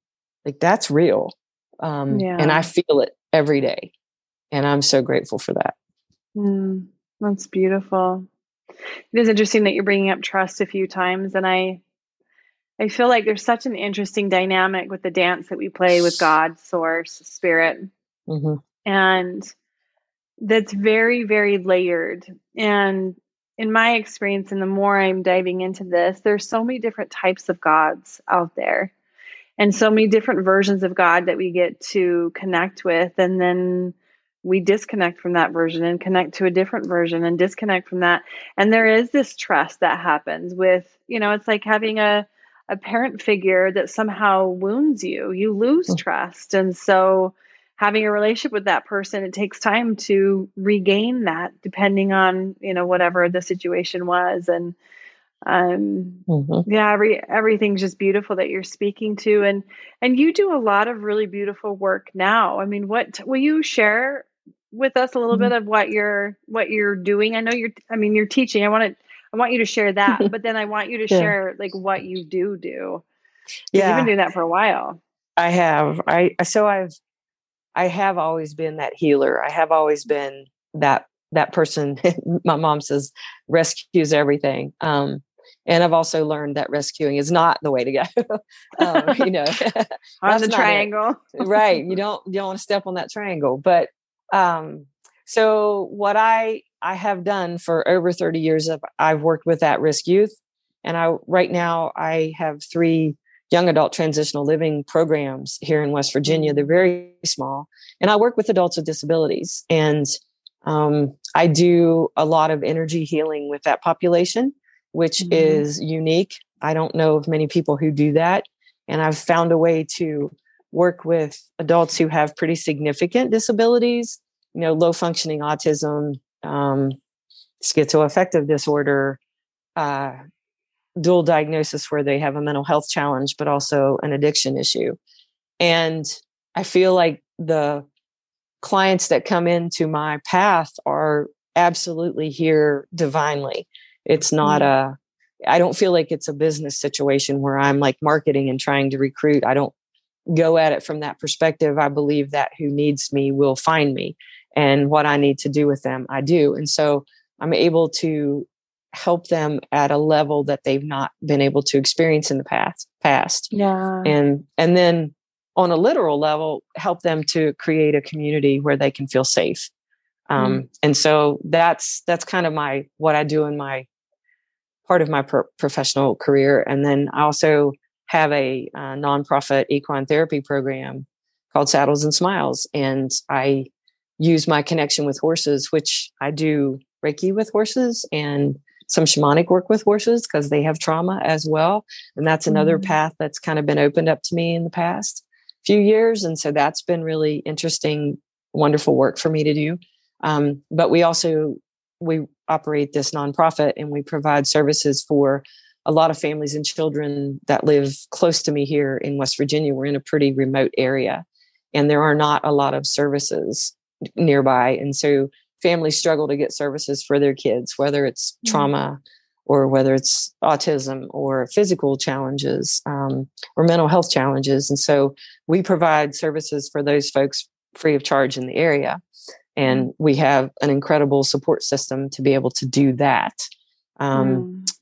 like that's real um yeah. and i feel it every day and i'm so grateful for that mm, that's beautiful it is interesting that you're bringing up trust a few times and i I feel like there's such an interesting dynamic with the dance that we play with God, source, spirit. Mm-hmm. And that's very, very layered. And in my experience, and the more I'm diving into this, there's so many different types of gods out there and so many different versions of God that we get to connect with. And then we disconnect from that version and connect to a different version and disconnect from that. And there is this trust that happens with, you know, it's like having a, a parent figure that somehow wounds you, you lose mm. trust. And so having a relationship with that person, it takes time to regain that depending on, you know, whatever the situation was. And um mm-hmm. yeah, every everything's just beautiful that you're speaking to and and you do a lot of really beautiful work now. I mean, what will you share with us a little mm-hmm. bit of what you're what you're doing? I know you're I mean, you're teaching. I want to I want you to share that, but then I want you to yeah. share like what you do do. Yeah, you've been doing that for a while. I have. I so I've I have always been that healer. I have always been that that person. my mom says rescues everything. Um, and I've also learned that rescuing is not the way to go. um, you know, on the triangle, right? You don't you don't want to step on that triangle. But um, so what I I have done for over 30 years of I've worked with at risk youth. And I right now I have three young adult transitional living programs here in West Virginia. They're very small. And I work with adults with disabilities. And um, I do a lot of energy healing with that population, which mm-hmm. is unique. I don't know of many people who do that. And I've found a way to work with adults who have pretty significant disabilities, you know, low functioning autism, um, schizoaffective disorder, uh, dual diagnosis where they have a mental health challenge, but also an addiction issue. And I feel like the clients that come into my path are absolutely here divinely. It's not mm-hmm. a I don't feel like it's a business situation where I'm like marketing and trying to recruit. I don't go at it from that perspective. I believe that who needs me will find me and what I need to do with them, I do. And so I'm able to help them at a level that they've not been able to experience in the past past. Yeah. And and then on a literal level, help them to create a community where they can feel safe. Um, mm. And so that's that's kind of my what I do in my part of my pro- professional career. And then I also have a uh, nonprofit equine therapy program called Saddles and Smiles, and I use my connection with horses, which I do Reiki with horses and some shamanic work with horses because they have trauma as well. And that's another mm-hmm. path that's kind of been opened up to me in the past few years. And so that's been really interesting, wonderful work for me to do. Um, but we also we operate this nonprofit and we provide services for a lot of families and children that live close to me here in West Virginia. We're in a pretty remote area and there are not a lot of services nearby. And so families struggle to get services for their kids, whether it's mm-hmm. trauma or whether it's autism or physical challenges um, or mental health challenges. And so we provide services for those folks free of charge in the area. And mm-hmm. we have an incredible support system to be able to do that. Um, mm.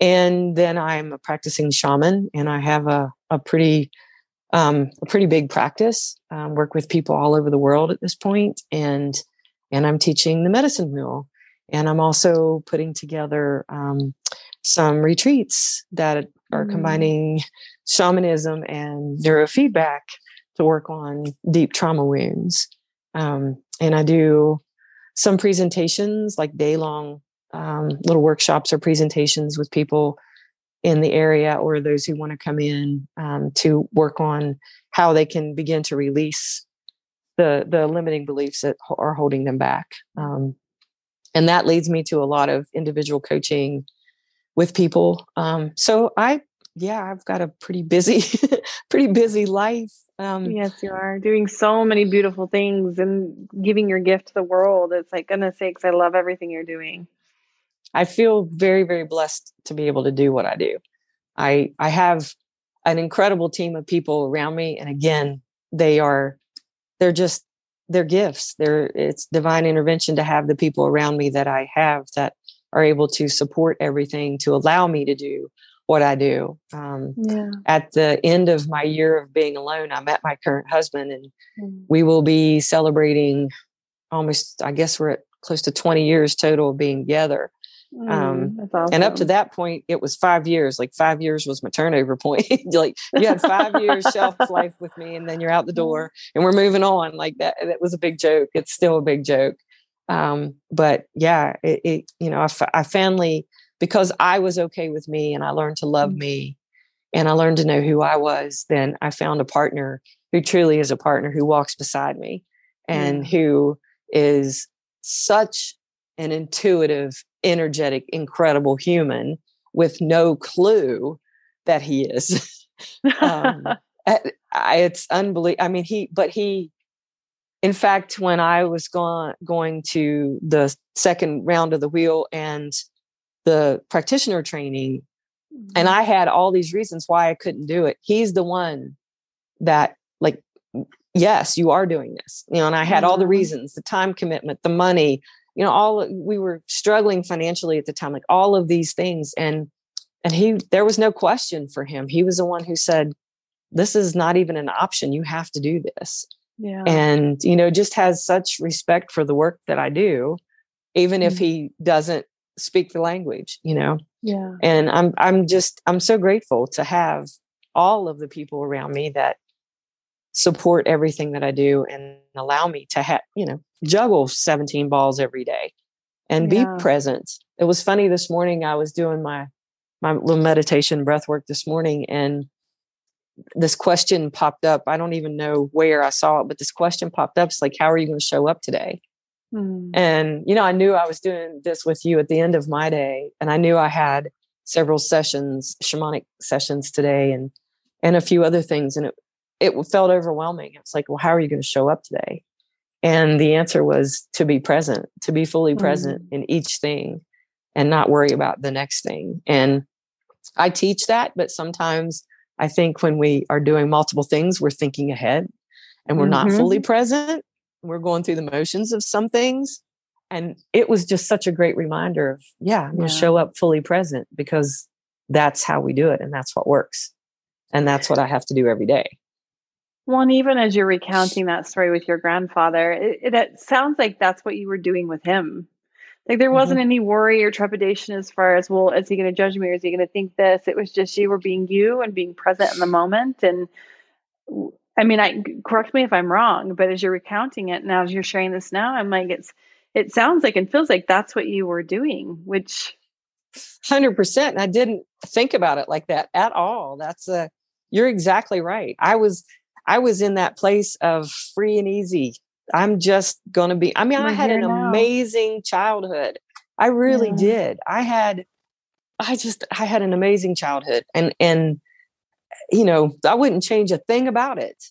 And then I'm a practicing shaman, and I have a, a pretty um, a pretty big practice. Um, work with people all over the world at this point, and and I'm teaching the medicine wheel, and I'm also putting together um, some retreats that are mm. combining shamanism and neurofeedback to work on deep trauma wounds. Um, and I do some presentations, like day long um, little workshops or presentations with people in the area or those who want to come in um, to work on how they can begin to release the the limiting beliefs that are holding them back. Um, and that leads me to a lot of individual coaching with people. Um, so I, yeah, I've got a pretty busy, pretty busy life. Um, yes, you are doing so many beautiful things and giving your gift to the world. It's like goodness sakes, I love everything you're doing. I feel very, very blessed to be able to do what I do. I I have an incredible team of people around me, and again, they are they're just they're gifts. They're it's divine intervention to have the people around me that I have that are able to support everything to allow me to do what I do. Um, yeah. At the end of my year of being alone, I met my current husband, and mm. we will be celebrating almost. I guess we're at close to twenty years total of being together. Um, mm, awesome. And up to that point, it was five years. Like five years was my turnover point. like you had five years shelf life with me, and then you're out the door, and we're moving on. Like that. That was a big joke. It's still a big joke. Um, but yeah, it, it you know, I, I finally because I was okay with me, and I learned to love mm. me, and I learned to know who I was. Then I found a partner who truly is a partner who walks beside me, and mm. who is such an intuitive energetic, incredible human with no clue that he is. um, it's unbelievable. I mean, he, but he, in fact, when I was going going to the second round of the wheel and the practitioner training, and mm-hmm. I had all these reasons why I couldn't do it. He's the one that, like, yes, you are doing this, you know. And I had all the mm-hmm. reasons: the time commitment, the money, you know all we were struggling financially at the time like all of these things. And and he there was no question for him. He was the one who said this is not even an option. You have to do this. Yeah. And you know just has such respect for the work that i do even mm-hmm. if he doesn't speak the language you know? Yeah. And i'm i'm just i'm so grateful to have all of the people around me that support everything that I do and allow me to have, you know, juggle 17 balls every day and yeah. be present. It was funny this morning I was doing my my little meditation breath work this morning and this question popped up. I don't even know where I saw it, but this question popped up. It's like, how are you going to show up today? Mm. And, you know, I knew I was doing this with you at the end of my day. And I knew I had several sessions, shamanic sessions today and, and a few other things. And it, it felt overwhelming. It's like, well, how are you going to show up today? And the answer was to be present, to be fully present mm. in each thing and not worry about the next thing. And I teach that, but sometimes I think when we are doing multiple things, we're thinking ahead and we're mm-hmm. not fully present. We're going through the motions of some things. And it was just such a great reminder of, yeah, I'm going to show up fully present because that's how we do it and that's what works. And that's what I have to do every day. Well, and even as you're recounting that story with your grandfather, it, it, it sounds like that's what you were doing with him. Like there wasn't mm-hmm. any worry or trepidation as far as, well, is he going to judge me or is he going to think this? It was just you were being you and being present in the moment. And I mean, I correct me if I'm wrong, but as you're recounting it now, as you're sharing this now, I'm like, it's, it sounds like and feels like that's what you were doing, which. 100%. I didn't think about it like that at all. That's a, you're exactly right. I was, I was in that place of free and easy. I'm just going to be, I mean, We're I had an now. amazing childhood. I really yeah. did. I had, I just, I had an amazing childhood and, and, you know, I wouldn't change a thing about it.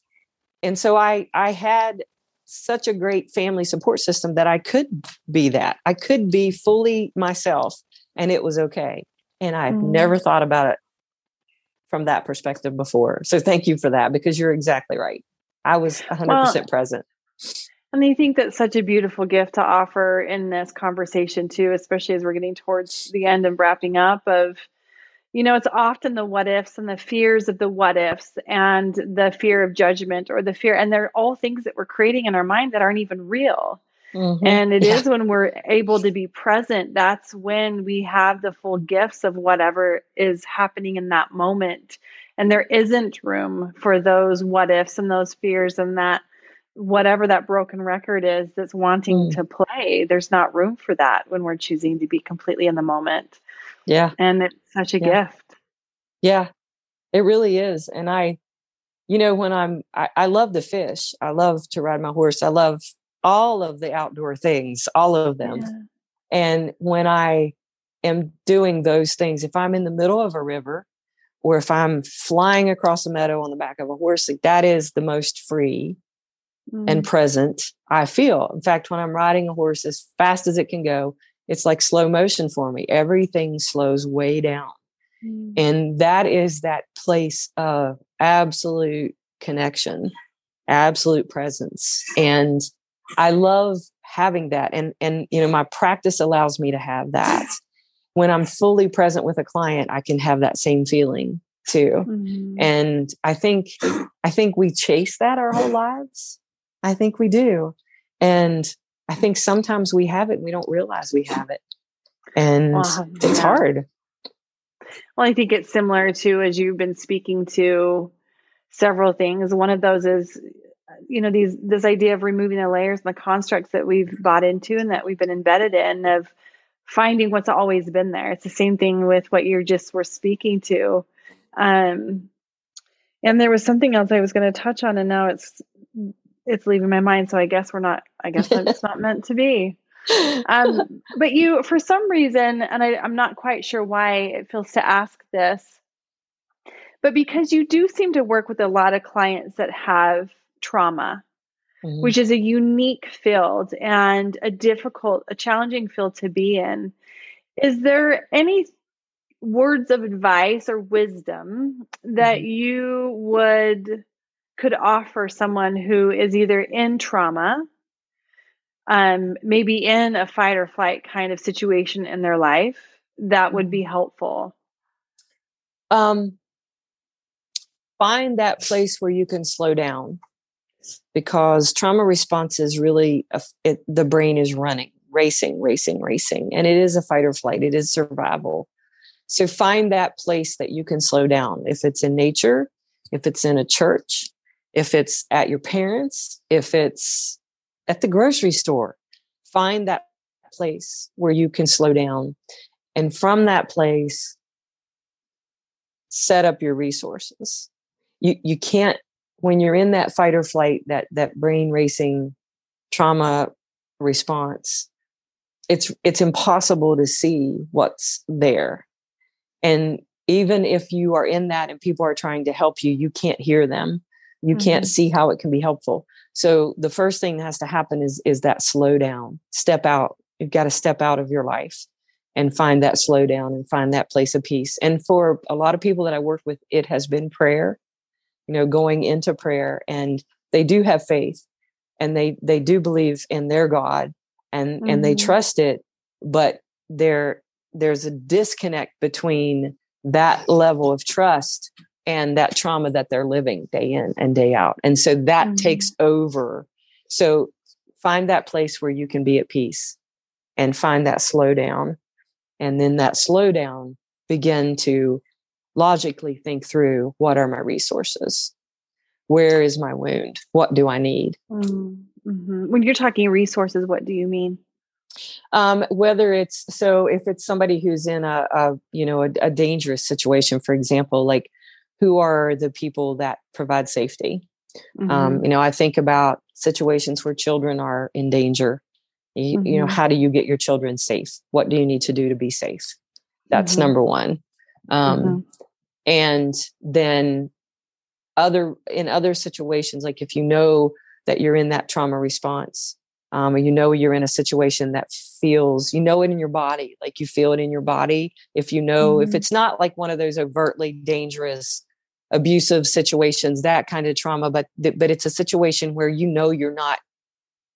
And so I, I had such a great family support system that I could be that. I could be fully myself and it was okay. And I've mm. never thought about it from that perspective before. So thank you for that because you're exactly right. I was 100% well, present. And I think that's such a beautiful gift to offer in this conversation too, especially as we're getting towards the end and wrapping up of you know, it's often the what ifs and the fears of the what ifs and the fear of judgment or the fear and they're all things that we're creating in our mind that aren't even real. Mm-hmm. And it yeah. is when we're able to be present, that's when we have the full gifts of whatever is happening in that moment. And there isn't room for those what ifs and those fears and that whatever that broken record is that's wanting mm. to play. There's not room for that when we're choosing to be completely in the moment. Yeah. And it's such a yeah. gift. Yeah, it really is. And I, you know, when I'm, I, I love the fish. I love to ride my horse. I love all of the outdoor things, all of them. Yeah. And when I am doing those things, if I'm in the middle of a river or if I'm flying across a meadow on the back of a horse, like that is the most free mm. and present I feel. In fact, when I'm riding a horse as fast as it can go, it's like slow motion for me. Everything slows way down. Mm. And that is that place of absolute connection, absolute presence. And I love having that and and you know my practice allows me to have that. When i'm fully present with a client i can have that same feeling too mm-hmm. and i think i think we chase that our whole lives. I think we do and i think sometimes we have it and we don't realize we have it and well, it's hard. Well i think it's similar to as you've been speaking to several things. One of those is you know these this idea of removing the layers and the constructs that we've bought into and that we've been embedded in of finding what's always been there. It's the same thing with what you're just were speaking to. Um and there was something else i was going to touch on and now it's it's leaving my mind so i guess we're not i guess it's not meant to be. Um but you for some reason and I, i'm not quite sure why it feels to ask this but because you do seem to work with a lot of clients that have trauma, mm-hmm. which is a unique field and a difficult, a challenging field to be in. Is there any words of advice or wisdom that mm-hmm. you would could offer someone who is either in trauma, um, maybe in a fight or flight kind of situation in their life that would be mm-hmm. helpful? Um, find that place where you can slow down because trauma response is really a, it, the brain is running racing racing racing and it is a fight or flight. It is survival. So find that place that you can slow down. If it's in nature if it's in a church if it's at your parents if it's at the grocery store find that place where you can slow down. And from that place set up your resources. You you can't when you're in that fight or flight, that that brain racing trauma response, it's it's impossible to see what's there. And even if you are in that and people are trying to help you, you can't hear them. You mm-hmm. can't see how it can be helpful. so the first thing that has to happen is is that slow down step out you've got to step out of your life and find that slow down and find that place of peace and for a lot of people that i work with it has been prayer you know going into prayer and they do have faith and they they do believe in their god and mm-hmm. and they mm-hmm. trust it but there there's a disconnect between that level of trust and that trauma that they're living day in and day out and so that mm-hmm. takes over so find that place where you can be at peace and find that slowdown and then that slowdown begin to logically think through what are my resources where is my wound what do i need mm-hmm. mm-hmm. when you're talking resources what do you mean um, whether it's so if it's somebody who's in a, a you know a, a, dangerous situation for example like who are the people that provide safety um, mm-hmm. um, you know i think about situations where children are in danger you, mm-hmm. you, know mm-hmm. how do you get your children safe what do you need to do to be safe that's mm-hmm. number one um, mm-hmm. And then other in other situations like if you know that you're in that trauma response um, or you know you're in a situation that feels you know it in your body like you feel it in your body. If you know mm-hmm. if it's not like one of those overtly dangerous abusive situations that kind of trauma but but it's a situation where you know you're not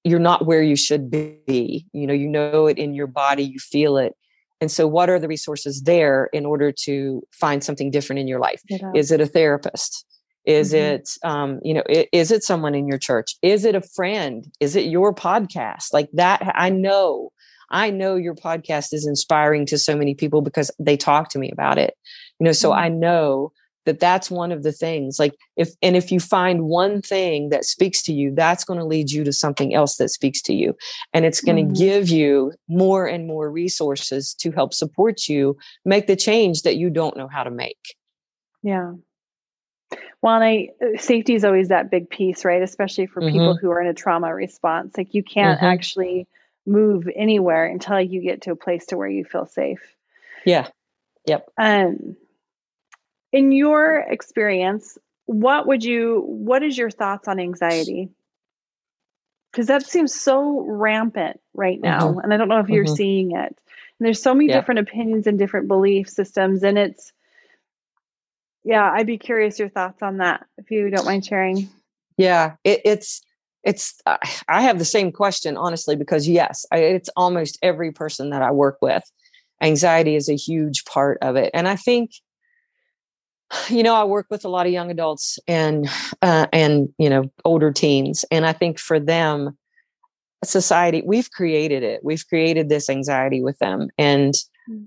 you're not where you should be. You know you know it in your body you feel it and so what are the resources there in order to find something different in your life? Is it a therapist? Is mm-hmm. it um, you know is it someone in your church? Is it a friend? Is it your podcast? Like that i know i know your podcast is inspiring to so many people because they talk to me about it. You know so mm-hmm. i know that that's one of the things like if and if you find one thing that speaks to you that's going to lead you to something else that speaks to you and it's going to mm-hmm. give you more and more resources to help support you make the change that you don't know how to make yeah well, and I uh, safety is always that big piece, right? Especially for mm-hmm. people who are in a trauma response. Like you can't mm-hmm. actually move anywhere until you get to a place to where you feel safe. Yeah. Yep. Um in your experience, what would you what is your thoughts on anxiety? Because that seems so rampant right now. Mm-hmm. And I don't know if you're mm-hmm. seeing it. And there's so many yeah. different opinions and different belief systems, and it's yeah, I'd be curious your thoughts on that if you don't mind sharing. Yeah, it, it's it's uh, I have the same question honestly because yes, I, it's almost every person that I work with. Anxiety is a huge part of it, and I think you know I work with a lot of young adults and uh, and you know older teens, and I think for them, society we've created it. We've created this anxiety with them, and mm.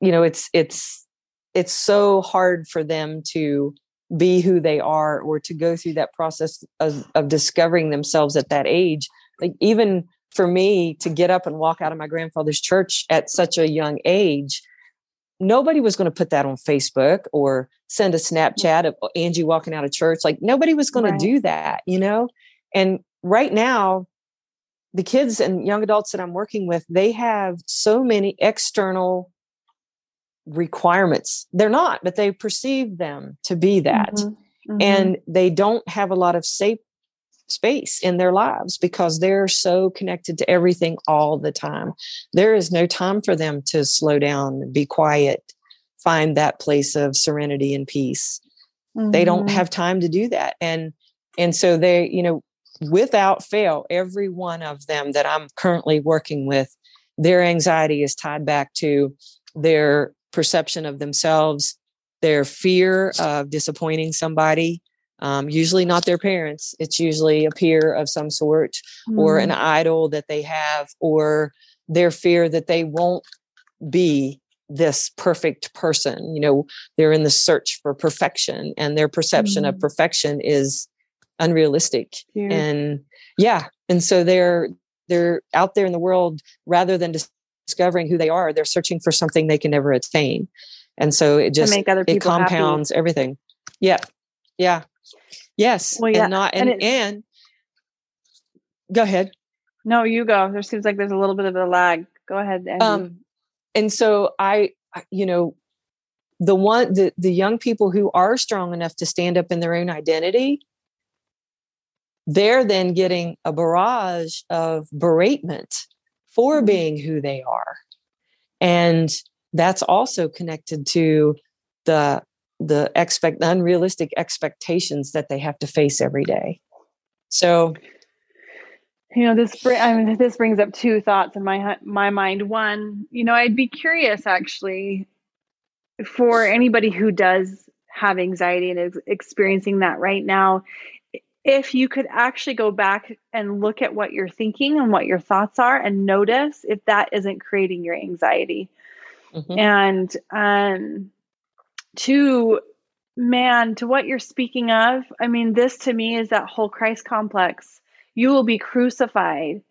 you know it's it's it's so hard for them to be who they are or to go through that process of, of discovering themselves at that age like even for me to get up and walk out of my grandfather's church at such a young age nobody was going to put that on facebook or send a snapchat of angie walking out of church like nobody was going right. to do that you know and right now the kids and young adults that i'm working with they have so many external requirements. They're not, but they perceive them to be that. Mm-hmm. Mm-hmm. And they don't have a lot of safe space in their lives because they're so connected to everything all the time. There is no time for them to slow down, be quiet, find that place of serenity and peace. Mm-hmm. They don't mm-hmm. have time to do that. And and so they, you know, without fail, every one of them that I'm currently working with, their anxiety is tied back to their perception of themselves, their fear of disappointing somebody, um, usually not their parents. It's usually a peer of some sort mm. or an mm. idol that they have, or their fear that they won't be this perfect person. You know, they're in the search for perfection, and their perception mm. of perfection is unrealistic. Yeah. And yeah, and so they're they're out there in the world rather than just discovering who they are, they're searching for something they can never attain. And so it just it compounds happy. everything. Yeah. Yeah. Yes. Well, yeah. And not and, and, and go ahead. No, you go. There seems like there's a little bit of a lag. Go ahead. Angie. Um and so I you know the one the, the young people who are strong enough to stand up in their own identity they're then getting a barrage of beratement for mm-hmm. being who they are. And that's also connected to the the expect the unrealistic expectations that they have to face every day. So you know this I mean this brings up two thoughts in my my mind. One, you know, I'd be curious actually for anybody who does have anxiety and is experiencing that right now if you could actually go back and look at what you're thinking and what your thoughts are and notice if that isn't creating your anxiety mm-hmm. and um to man to what you're speaking of i mean this to me is that whole christ complex you will be crucified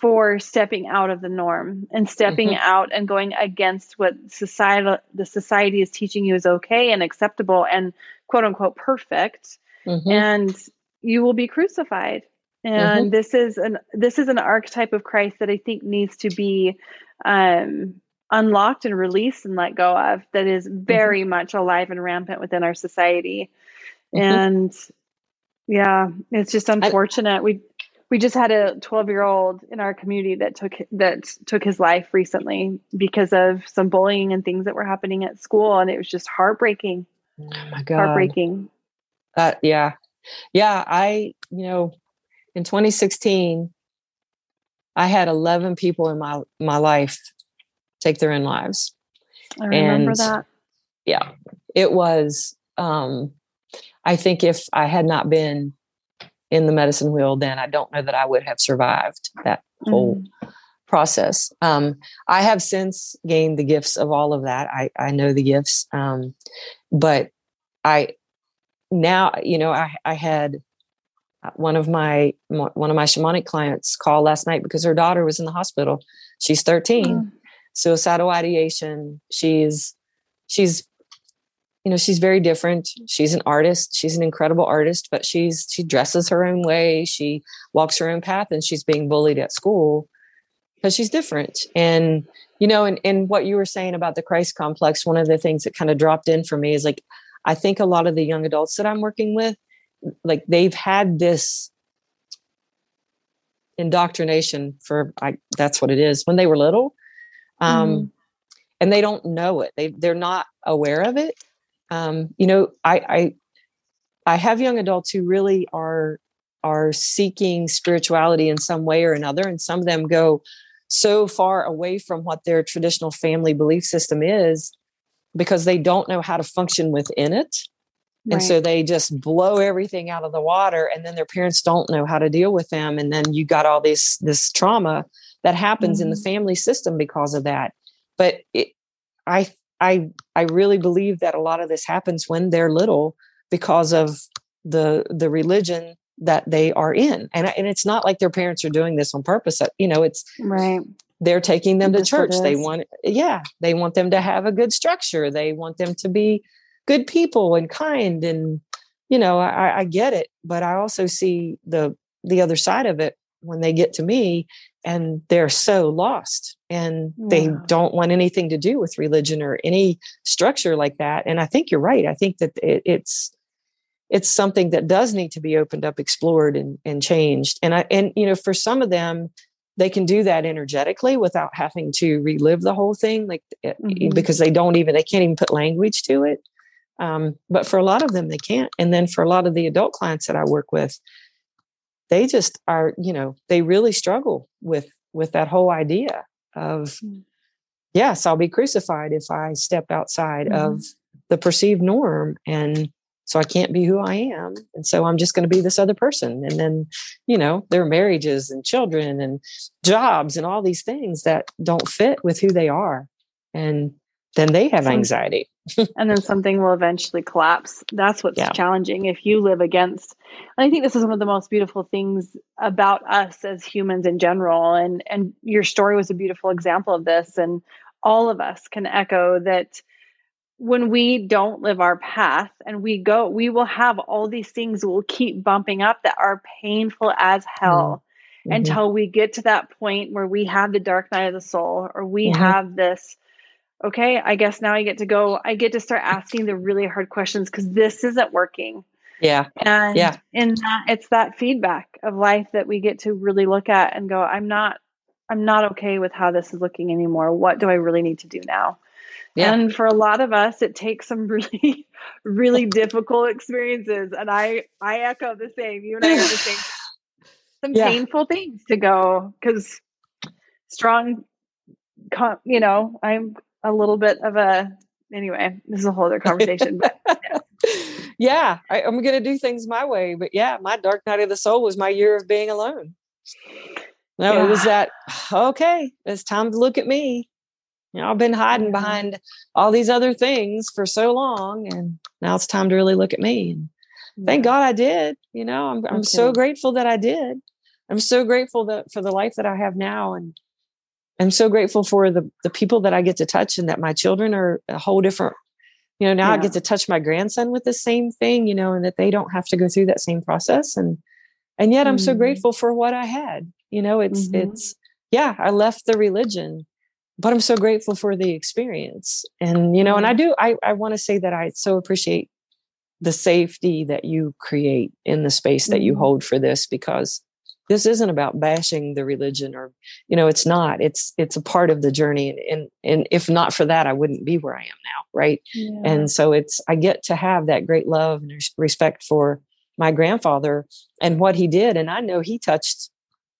for stepping out of the norm and stepping mm-hmm. out and going against what society the society is teaching you is okay and acceptable and quote unquote perfect mm-hmm. and you will be crucified and mm-hmm. this is an this is an archetype of christ that i think needs to be um, unlocked and released and let go of that is mm-hmm. very mm-hmm. much alive and rampant within our society. Mm-hmm. And yeah, it's just unfortunate. I, we we just had a 12 year old in our community that took that took his life recently because of some bullying and things that were happening at school and it was just heartbreaking. Oh my god. Heartbreaking. Uh, yeah. Yeah, I, you know, in 2016 I had 11 people in my my life take their own lives. I remember and, that. Yeah, it was. Um, I think if I had not been in the medicine wheel, then I don't know that I would have survived that whole mm. process. Um, I have since gained the gifts of all of that. I, I know the gifts, um, but I now you know I, I had one of my one of my shamanic clients call last night because her daughter was in the hospital. She's 13. Mm suicidal ideation. She's she's you know she's very different. She's an artist. She's an incredible artist but she's she dresses her own way. She walks her own path and she's being bullied at school because she's different. And you know and, and what you were saying about the christ complex one of the things that kind of dropped in for me is like i think a lot of the young adults that i'm working with like they've had this indoctrination for I, that's what it is. When they were little um, mm and they don't know it. They they're not aware of it. Um, you know, I, I I have young adults who really are are seeking spirituality in some way or another, and some of them go so far away from what their traditional family belief system is because they don't know how to function within it. Right. And so they just blow everything out of the water and then their parents don't know how to deal with them. And then you got all this this trauma that happens mm-hmm. in the mm-hmm. family system because of that. But it, i i i really believe that a lot of this happens when they're little because of the the religion that they are in. And and it's not like their parents are doing this on purpose. Uh, you know it's right. they're taking them to church. They want yeah they want them to have a good structure. They want them to be good people and kind and you know I, I get it. But i also see the the other side of it when they get to me and they're so lost and they don't want anything to do with religion or any structure like that and i think you're right i think that it, it's it's something that does need to be opened up explored and, and changed and i and you know for some of them they can do that energetically without having to relive the whole thing like eh, mm-hmm. because they don't even they can't even put language to it um, but for a lot of them they can't and then for a lot of the adult clients that i work with they just are you know they really struggle with with that whole idea of mm. yes i'll be crucified if i step outside mm-hmm. of the perceived norm and so i can't be who i am and so i'm just going to be this other person and then you know their marriages and children and jobs and all these things that don't fit with who they are and then they have anxiety and then something will eventually collapse. That's what's yeah. challenging if you live against. And I think this is one of the most beautiful things about us as humans in general. And and your story was a beautiful example of this. And all of us can echo that when we don't live our path and we go, we will have all these things will keep bumping up that are painful as hell. Mm-hmm. Until we get to that point where we have the dark night of the soul, or we mm-hmm. have this okay, I guess now I get to go, I get to start asking the really hard questions because this isn't working. Yeah. And yeah. in that it's that feedback of life that we get to really look at and go, I'm not I'm not okay with how this is looking anymore. What do I really need to do now? Yeah. And for a lot of us, it takes some really, really difficult experiences. And I, I echo the same. You and I are the same. Some yeah. painful things to go because strong, you know, I'm a little bit of a, anyway, this is a whole other conversation. but yeah, yeah I, I'm going to do things my way. But yeah, my dark night of the soul was my year of being alone. No, yeah. it was that, okay, it's time to look at me. You know, I've been hiding mm-hmm. behind all these other things for so long, and now it's time to really look at me. And thank God I did. You know, I'm I'm okay. so grateful that I did. I'm so grateful that for the life that I have now, and I'm so grateful for the the people that I get to touch, and that my children are a whole different. You know, now yeah. I get to touch my grandson with the same thing. You know, and that they don't have to go through that same process, and and yet I'm mm-hmm. so grateful for what I had. You know, it's mm-hmm. it's yeah, I left the religion, but I'm so grateful for the experience. And you know, and I do I I want to say that I so appreciate the safety that you create in the space that you mm-hmm. hold for this because this isn't about bashing the religion or you know it's not it's it's a part of the journey and and, and if not for that i wouldn't be where i am now right yeah. and so it's i get to have that great love and respect for my grandfather and what he did and i know he touched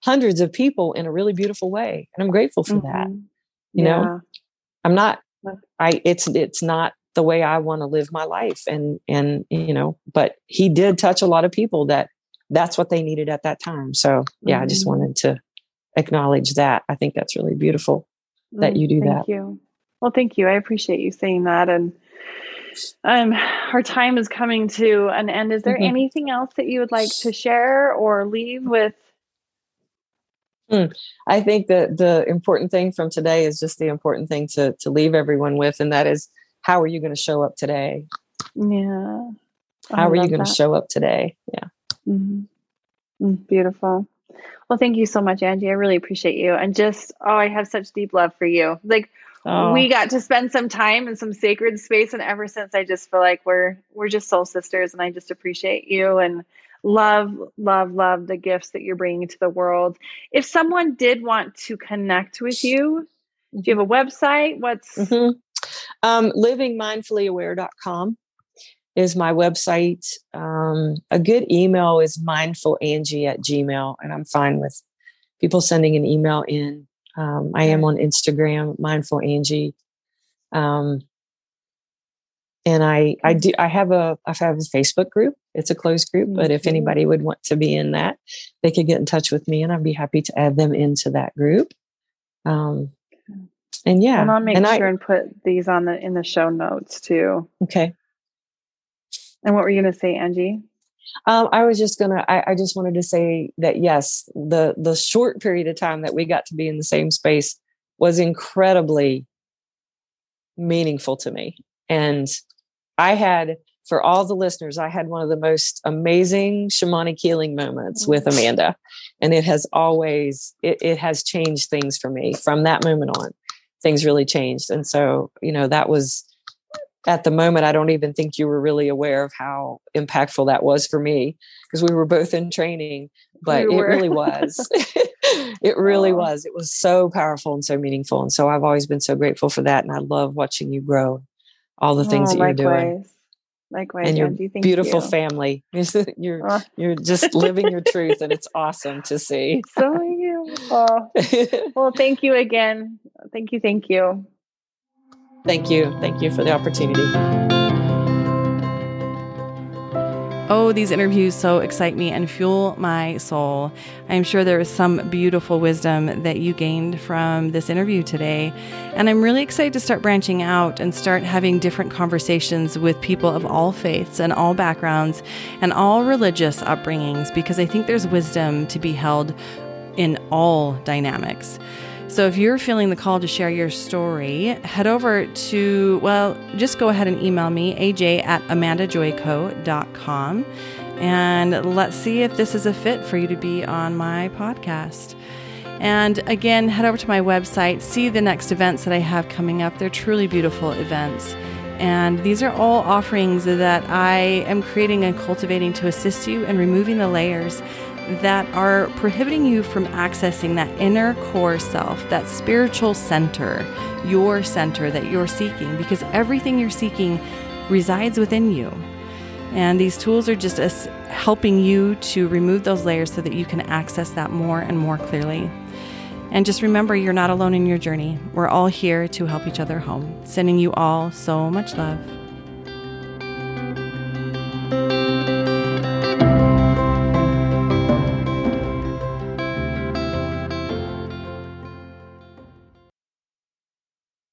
hundreds of people in a really beautiful way and i'm grateful for mm-hmm. that you yeah. know i'm not i it's it's not the way i want to live my life and and you know but he did touch a lot of people that that's what they needed at that time so yeah mm-hmm. i just mm-hmm. wanted to acknowledge that i think that's really beautiful that mm, you do thank that thank you well thank you i appreciate you saying that and um, our time is coming to an end. Is there mm-hmm. anything else that you would like to share or leave with Hmm. I think that the important thing from today is just the important thing to to leave everyone with, and that is how are you going to show up today? Yeah. How are you going to show up today? Yeah. Mm-hmm. Mm, beautiful. Well, thank you so much, Angie. I really appreciate you. And just, oh, I have such deep love for you. Like, oh. we got to spend some time in some sacred space. And ever since, I just feel like we're, we're just soul sisters. And I just appreciate you. And love, love, love the gifts that you're bringing to the world. If someone did want to connect with you, do you have a website? What's mm-hmm. um, livingmindfullyaware.com is my website. Um, a good email is mindfulangie at gmail, and I'm fine with people sending an email in. Um, I am on Instagram, mindful Angie. Um, and I, I do, I have a, I have a Facebook group it's a closed group, but if mm-hmm. anybody would want to be in that, they could get in touch with me and I'd be happy to add them into that group. Um, and yeah, and I'll make and sure I, and put these on the in the show notes too. Okay. And what were you going to say, Angie? Um, I was just gonna. I, I, just wanted to say that yes, the the short period of time that we got to be in the same space was incredibly meaningful to me, and I had for all the listeners, I had one of the most amazing shamanic healing moments with. Amanda. And it has always, it, it has changed things for me from that moment on. Things really changed. And so, you know, that was at the moment, I don't even think you were really aware of how impactful that was for me because we were both in training, but we it really was. it really was. It was so powerful and so meaningful. And so I've always been so grateful for that. And I love watching you grow all the things oh, that you're doing. Likewise, and your Angie, beautiful you. family. You're oh. you're just living your truth, and it's awesome to see. So are you. Oh. well, thank you again. Thank you. Thank you. Thank you. Thank you for the opportunity. Oh, these interviews so excite me and fuel my soul. I'm sure there is some beautiful wisdom that you gained from this interview today. And I'm really excited to start branching out and start having different conversations with people of all faiths and all backgrounds and all religious upbringings because I think there's wisdom to be held in all dynamics. So if you're feeling the call to share your story, head over to, well, just go ahead and email me, aj at amandajoyco.com, and let's see if this is a fit for you to be on my podcast. And again, head over to my website, see the next events that I have coming up. They're truly beautiful events. And these are all offerings that I am creating and cultivating to assist you in removing the layers that are prohibiting you from accessing that inner core self, that spiritual center, your center that you're seeking, because everything you're seeking resides within you. And these tools are just helping you to remove those layers so that you can access that more and more clearly. And just remember, you're not alone in your journey. We're all here to help each other home. Sending you all so much love.